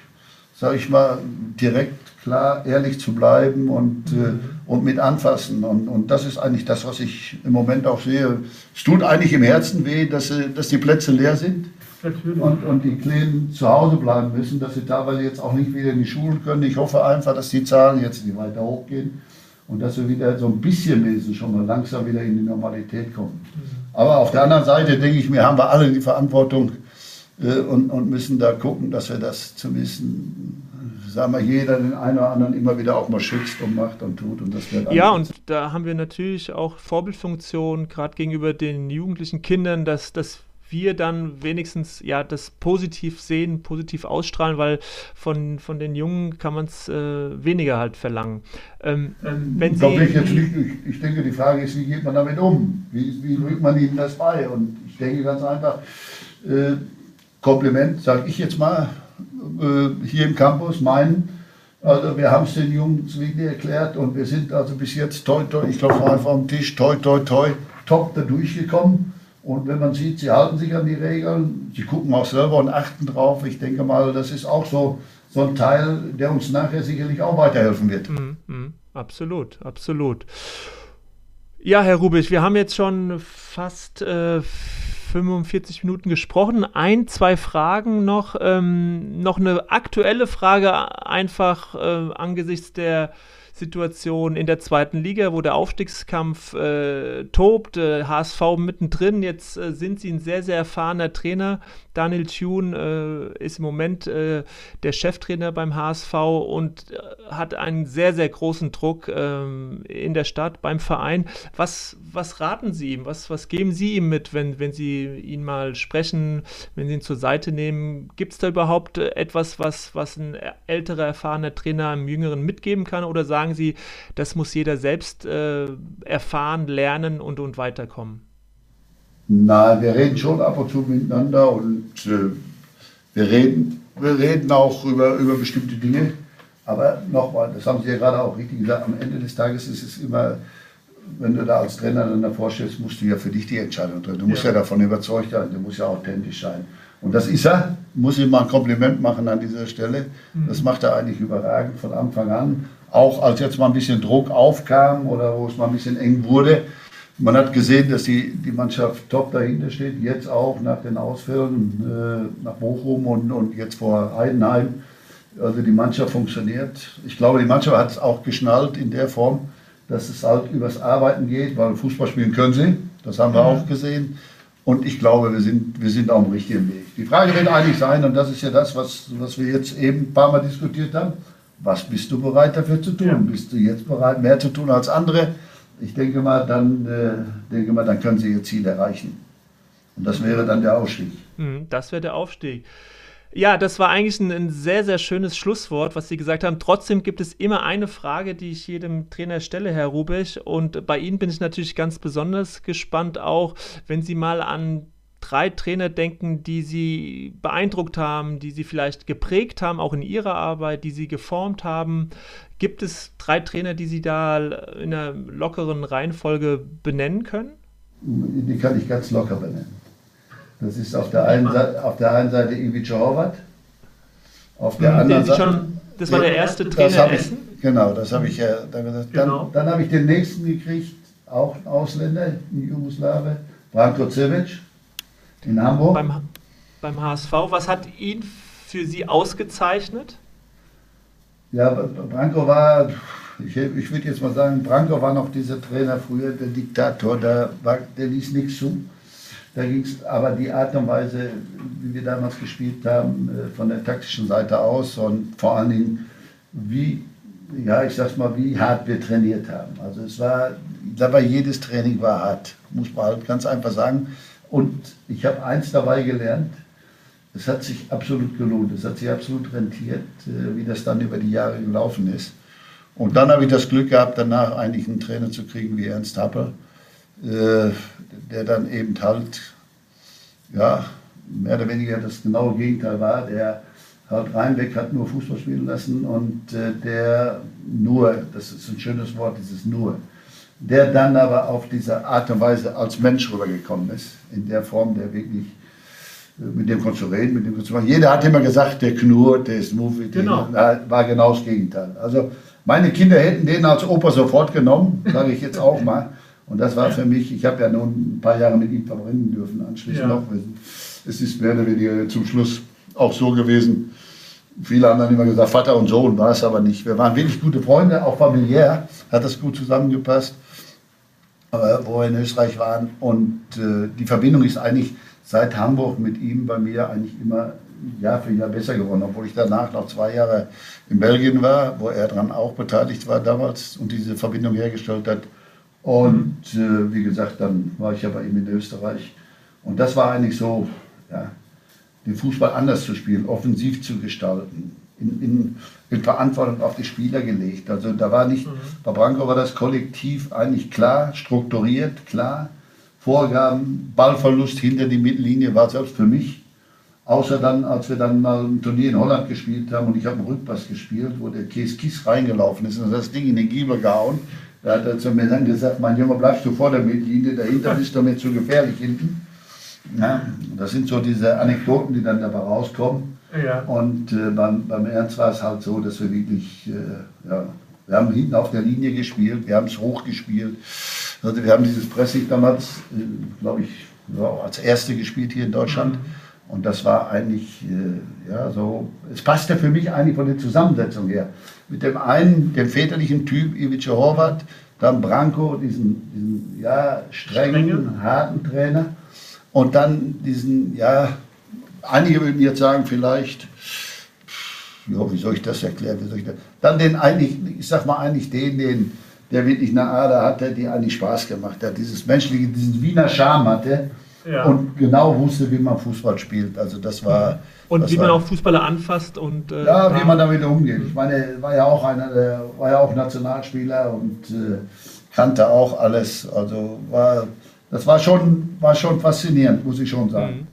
sag ich mal, direkt, klar, ehrlich zu bleiben und äh, und mit anfassen. Und, und das ist eigentlich das, was ich im Moment auch sehe. Es tut eigentlich im Herzen weh, dass, dass die Plätze leer sind. Und, und die Kleinen zu Hause bleiben müssen, dass sie teilweise jetzt auch nicht wieder in die Schulen können. Ich hoffe einfach, dass die Zahlen jetzt nicht weiter hochgehen und dass wir wieder so ein bisschen wenigstens schon mal langsam wieder in die Normalität kommen. Aber auf der anderen Seite denke ich mir, haben wir alle die Verantwortung äh, und, und müssen da gucken, dass wir das zumindest sagen wir, jeder den einen oder anderen immer wieder auch mal schützt und macht und tut. Und das wird ja, und da haben wir natürlich auch Vorbildfunktion, gerade gegenüber den jugendlichen Kindern, dass, dass wir dann wenigstens ja das positiv sehen, positiv ausstrahlen, weil von, von den Jungen kann man es äh, weniger halt verlangen. Ähm, ähm, wenn Sie ich, jetzt nicht, ich, ich, denke, die Frage ist, wie geht man damit um? Wie, wie bringt man ihnen das bei? Und ich denke ganz einfach, äh, Kompliment, sage ich jetzt mal, äh, hier im Campus meinen. Also wir haben es den Jungs wirklich erklärt und wir sind also bis jetzt toi toi, ich glaube einfach am Tisch toi toi toi top da durchgekommen. Und wenn man sieht, sie halten sich an die Regeln, sie gucken auch selber und achten drauf. Ich denke mal, das ist auch so, so ein Teil, der uns nachher sicherlich auch weiterhelfen wird. Mm, mm, absolut, absolut. Ja, Herr Rubisch, wir haben jetzt schon fast äh, 45 Minuten gesprochen. Ein, zwei Fragen noch. Ähm, noch eine aktuelle Frage, einfach äh, angesichts der Situation in der zweiten Liga, wo der Aufstiegskampf äh, tobt, äh, HSV mittendrin. Jetzt äh, sind sie ein sehr, sehr erfahrener Trainer. Daniel Thune äh, ist im Moment äh, der Cheftrainer beim HSV und äh, hat einen sehr, sehr großen Druck ähm, in der Stadt, beim Verein. Was, was raten Sie ihm? Was, was geben Sie ihm mit, wenn, wenn Sie ihn mal sprechen, wenn Sie ihn zur Seite nehmen? Gibt es da überhaupt etwas, was, was ein älterer, erfahrener Trainer einem Jüngeren mitgeben kann? Oder sagen Sie, das muss jeder selbst äh, erfahren, lernen und, und weiterkommen? Nein, wir reden schon ab und zu miteinander und äh, wir, reden, wir reden auch über, über bestimmte Dinge. Aber nochmal, das haben Sie ja gerade auch richtig gesagt, am Ende des Tages ist es immer, wenn du da als Trainer dann davor stehst, musst du ja für dich die Entscheidung treffen. Du musst ja, ja davon überzeugt sein, du musst ja authentisch sein. Und das ist er, muss ich mal ein Kompliment machen an dieser Stelle. Mhm. Das macht er eigentlich überragend von Anfang an. Auch als jetzt mal ein bisschen Druck aufkam oder wo es mal ein bisschen eng wurde, man hat gesehen, dass die, die Mannschaft top dahinter steht, jetzt auch nach den Ausfällen äh, nach Bochum und, und jetzt vor Heidenheim. Also die Mannschaft funktioniert. Ich glaube, die Mannschaft hat es auch geschnallt in der Form, dass es halt übers Arbeiten geht, weil Fußball spielen können sie. Das haben wir mhm. auch gesehen. Und ich glaube, wir sind, wir sind auf dem richtigen Weg. Die Frage wird eigentlich sein, und das ist ja das, was, was wir jetzt eben ein paar Mal diskutiert haben, was bist du bereit dafür zu tun? Ja. Bist du jetzt bereit, mehr zu tun als andere? ich denke mal, dann, äh, denke mal, dann können sie ihr Ziel erreichen. Und das wäre dann der Aufstieg. Mhm, das wäre der Aufstieg. Ja, das war eigentlich ein, ein, sehr, sehr schönes Schlusswort, was Sie gesagt haben. Trotzdem gibt es immer eine Frage, die ich jedem Trainer stelle, Herr Rubich. Und bei Ihnen bin ich natürlich ganz besonders gespannt, auch wenn Sie mal an drei Trainer denken, die Sie beeindruckt haben, die Sie vielleicht geprägt haben, auch in Ihrer Arbeit, die Sie geformt haben. Gibt es drei Trainer, die Sie da in einer lockeren Reihenfolge benennen können? Die kann ich ganz locker benennen. Das ist auf der einen, Seite, auf der einen Seite Ivica Horvath, auf der hm, anderen Seite... Schon, das war der erste Trainer in Essen? Genau, das habe ich ja dann gesagt. Genau. Dann, dann habe ich den nächsten gekriegt, auch ein Ausländer, ein Jugoslawe, Branko Cevic in Hamburg. Beim, beim HSV. Was hat ihn für Sie ausgezeichnet? Ja, Branko war, ich, ich würde jetzt mal sagen, Branko war noch dieser Trainer früher, der Diktator, der, war, der ließ nichts zu. Da ging es aber die Art und Weise, wie wir damals gespielt haben, äh, von der taktischen Seite aus und vor allen Dingen, wie, ja, ich sag's mal, wie hart wir trainiert haben. Also es war, dabei jedes Training war hart, muss man halt ganz einfach sagen. Und ich habe eins dabei gelernt, es hat sich absolut gelohnt, es hat sich absolut rentiert, äh, wie das dann über die Jahre gelaufen ist. Und dann habe ich das Glück gehabt, danach eigentlich einen Trainer zu kriegen wie Ernst Happel, äh, der dann eben halt, ja, mehr oder weniger das genaue Gegenteil war, der halt reinweg hat nur Fußball spielen lassen und äh, der nur, das ist ein schönes Wort, dieses nur, der dann aber auf diese Art und Weise als Mensch rübergekommen ist, in der Form, der wirklich, äh, mit dem konntest du reden, mit dem konntest du machen. Jeder hat immer gesagt, der knurrt, der ist movie, genau. war genau das Gegenteil. Also meine Kinder hätten den als Opa sofort genommen, sage ich jetzt auch mal. Und das war für mich, ich habe ja nun ein paar Jahre mit ihm verbringen dürfen, anschließend ja. noch. Es ist mehr oder weniger zum Schluss auch so gewesen. Viele haben dann immer gesagt, Vater und Sohn war es aber nicht. Wir waren wirklich gute Freunde, auch familiär hat das gut zusammengepasst wo wir in Österreich waren. Und äh, die Verbindung ist eigentlich seit Hamburg mit ihm bei mir eigentlich immer Jahr für Jahr besser geworden, obwohl ich danach noch zwei Jahre in Belgien war, wo er daran auch beteiligt war damals und diese Verbindung hergestellt hat. Und äh, wie gesagt, dann war ich ja bei ihm in Österreich. Und das war eigentlich so, ja, den Fußball anders zu spielen, offensiv zu gestalten, in, in, in, Verantwortung auf die Spieler gelegt. Also da war nicht, mhm. bei Branko war das Kollektiv eigentlich klar, strukturiert, klar. Vorgaben, Ballverlust hinter die Mittellinie war selbst für mich. Außer dann, als wir dann mal ein Turnier in Holland gespielt haben und ich habe einen Rückpass gespielt, wo der Käse Kies reingelaufen ist und das Ding in den Giebel gehauen. Da hat er zu mir dann gesagt, mein Junge, bleibst du vor der Mittellinie, dahinter bist du mir zu gefährlich hinten. Ja, das sind so diese Anekdoten, die dann dabei rauskommen. Ja. Und äh, beim, beim Ernst war es halt so, dass wir wirklich, äh, ja, wir haben hinten auf der Linie gespielt, wir haben es hochgespielt. Also wir haben dieses Pressing damals, äh, glaube ich, ja, als Erste gespielt hier in Deutschland. Mhm. Und das war eigentlich, äh, ja, so, es passte für mich eigentlich von der Zusammensetzung her. Mit dem einen, dem väterlichen Typ, Ivica Horvath, dann Branko, diesen, diesen ja, strengen, Strenge. harten Trainer. Und dann diesen, ja, einige würden jetzt sagen, vielleicht, ja, wie soll ich das erklären? Wie soll ich das? Dann den eigentlich, ich sag mal eigentlich den, den, der wirklich eine Ader hatte, die eigentlich Spaß gemacht hat. Dieses menschliche, diesen Wiener Charme hatte ja. und genau wusste, wie man Fußball spielt. Also das war. Und das wie man auch Fußballer anfasst und. Äh, ja, wie man damit umgeht. Ich meine, war ja auch einer, der war ja auch Nationalspieler und äh, kannte auch alles. Also war, das war schon, war schon faszinierend, muss ich schon sagen.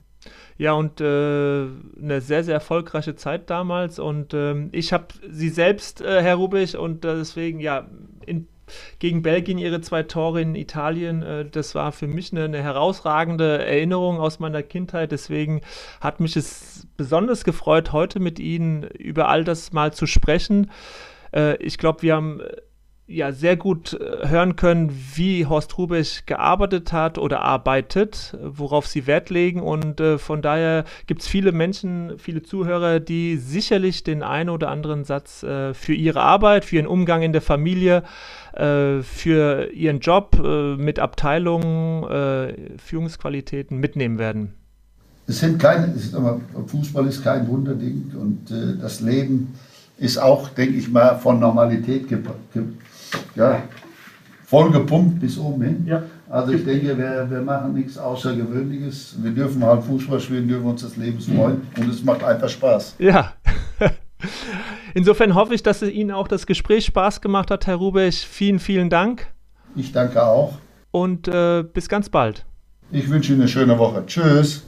Ja, und äh, eine sehr, sehr erfolgreiche Zeit damals. Und ähm, ich habe sie selbst, äh, Herr Rubich, und äh, deswegen, ja, in, gegen Belgien ihre zwei Tore in Italien, äh, das war für mich eine, eine, herausragende Erinnerung aus meiner Kindheit. Deswegen hat mich es besonders gefreut, heute mit Ihnen über all das mal zu sprechen. Äh, ich glaube, wir haben ja sehr gut äh, hören können, wie Horst Rubich gearbeitet hat oder arbeitet, worauf sie Wert legen. Und äh, von daher gibt es viele Menschen, viele Zuhörer, die sicherlich den einen oder anderen Satz äh, für ihre Arbeit, für ihren Umgang in der Familie, äh, für ihren Job äh, mit Abteilungen, äh, Führungsqualitäten mitnehmen werden. Es sind keine, es ist aber, Fußball ist kein Wunderding und das Leben ist auch, denke ich mal, von Normalität geprägt ja, voll gepumpt bis oben hin. Ja. Also ich denke, wir, wir machen nichts Außergewöhnliches. Wir dürfen halt Fußball spielen, dürfen uns des Lebens freuen und es macht einfach Spaß. Ja. Insofern hoffe ich, dass Ihnen auch das Gespräch Spaß gemacht hat, Herr Rubech. Vielen, vielen Dank. Ich danke auch. Und äh, bis ganz bald. Ich wünsche Ihnen eine schöne Woche. Tschüss.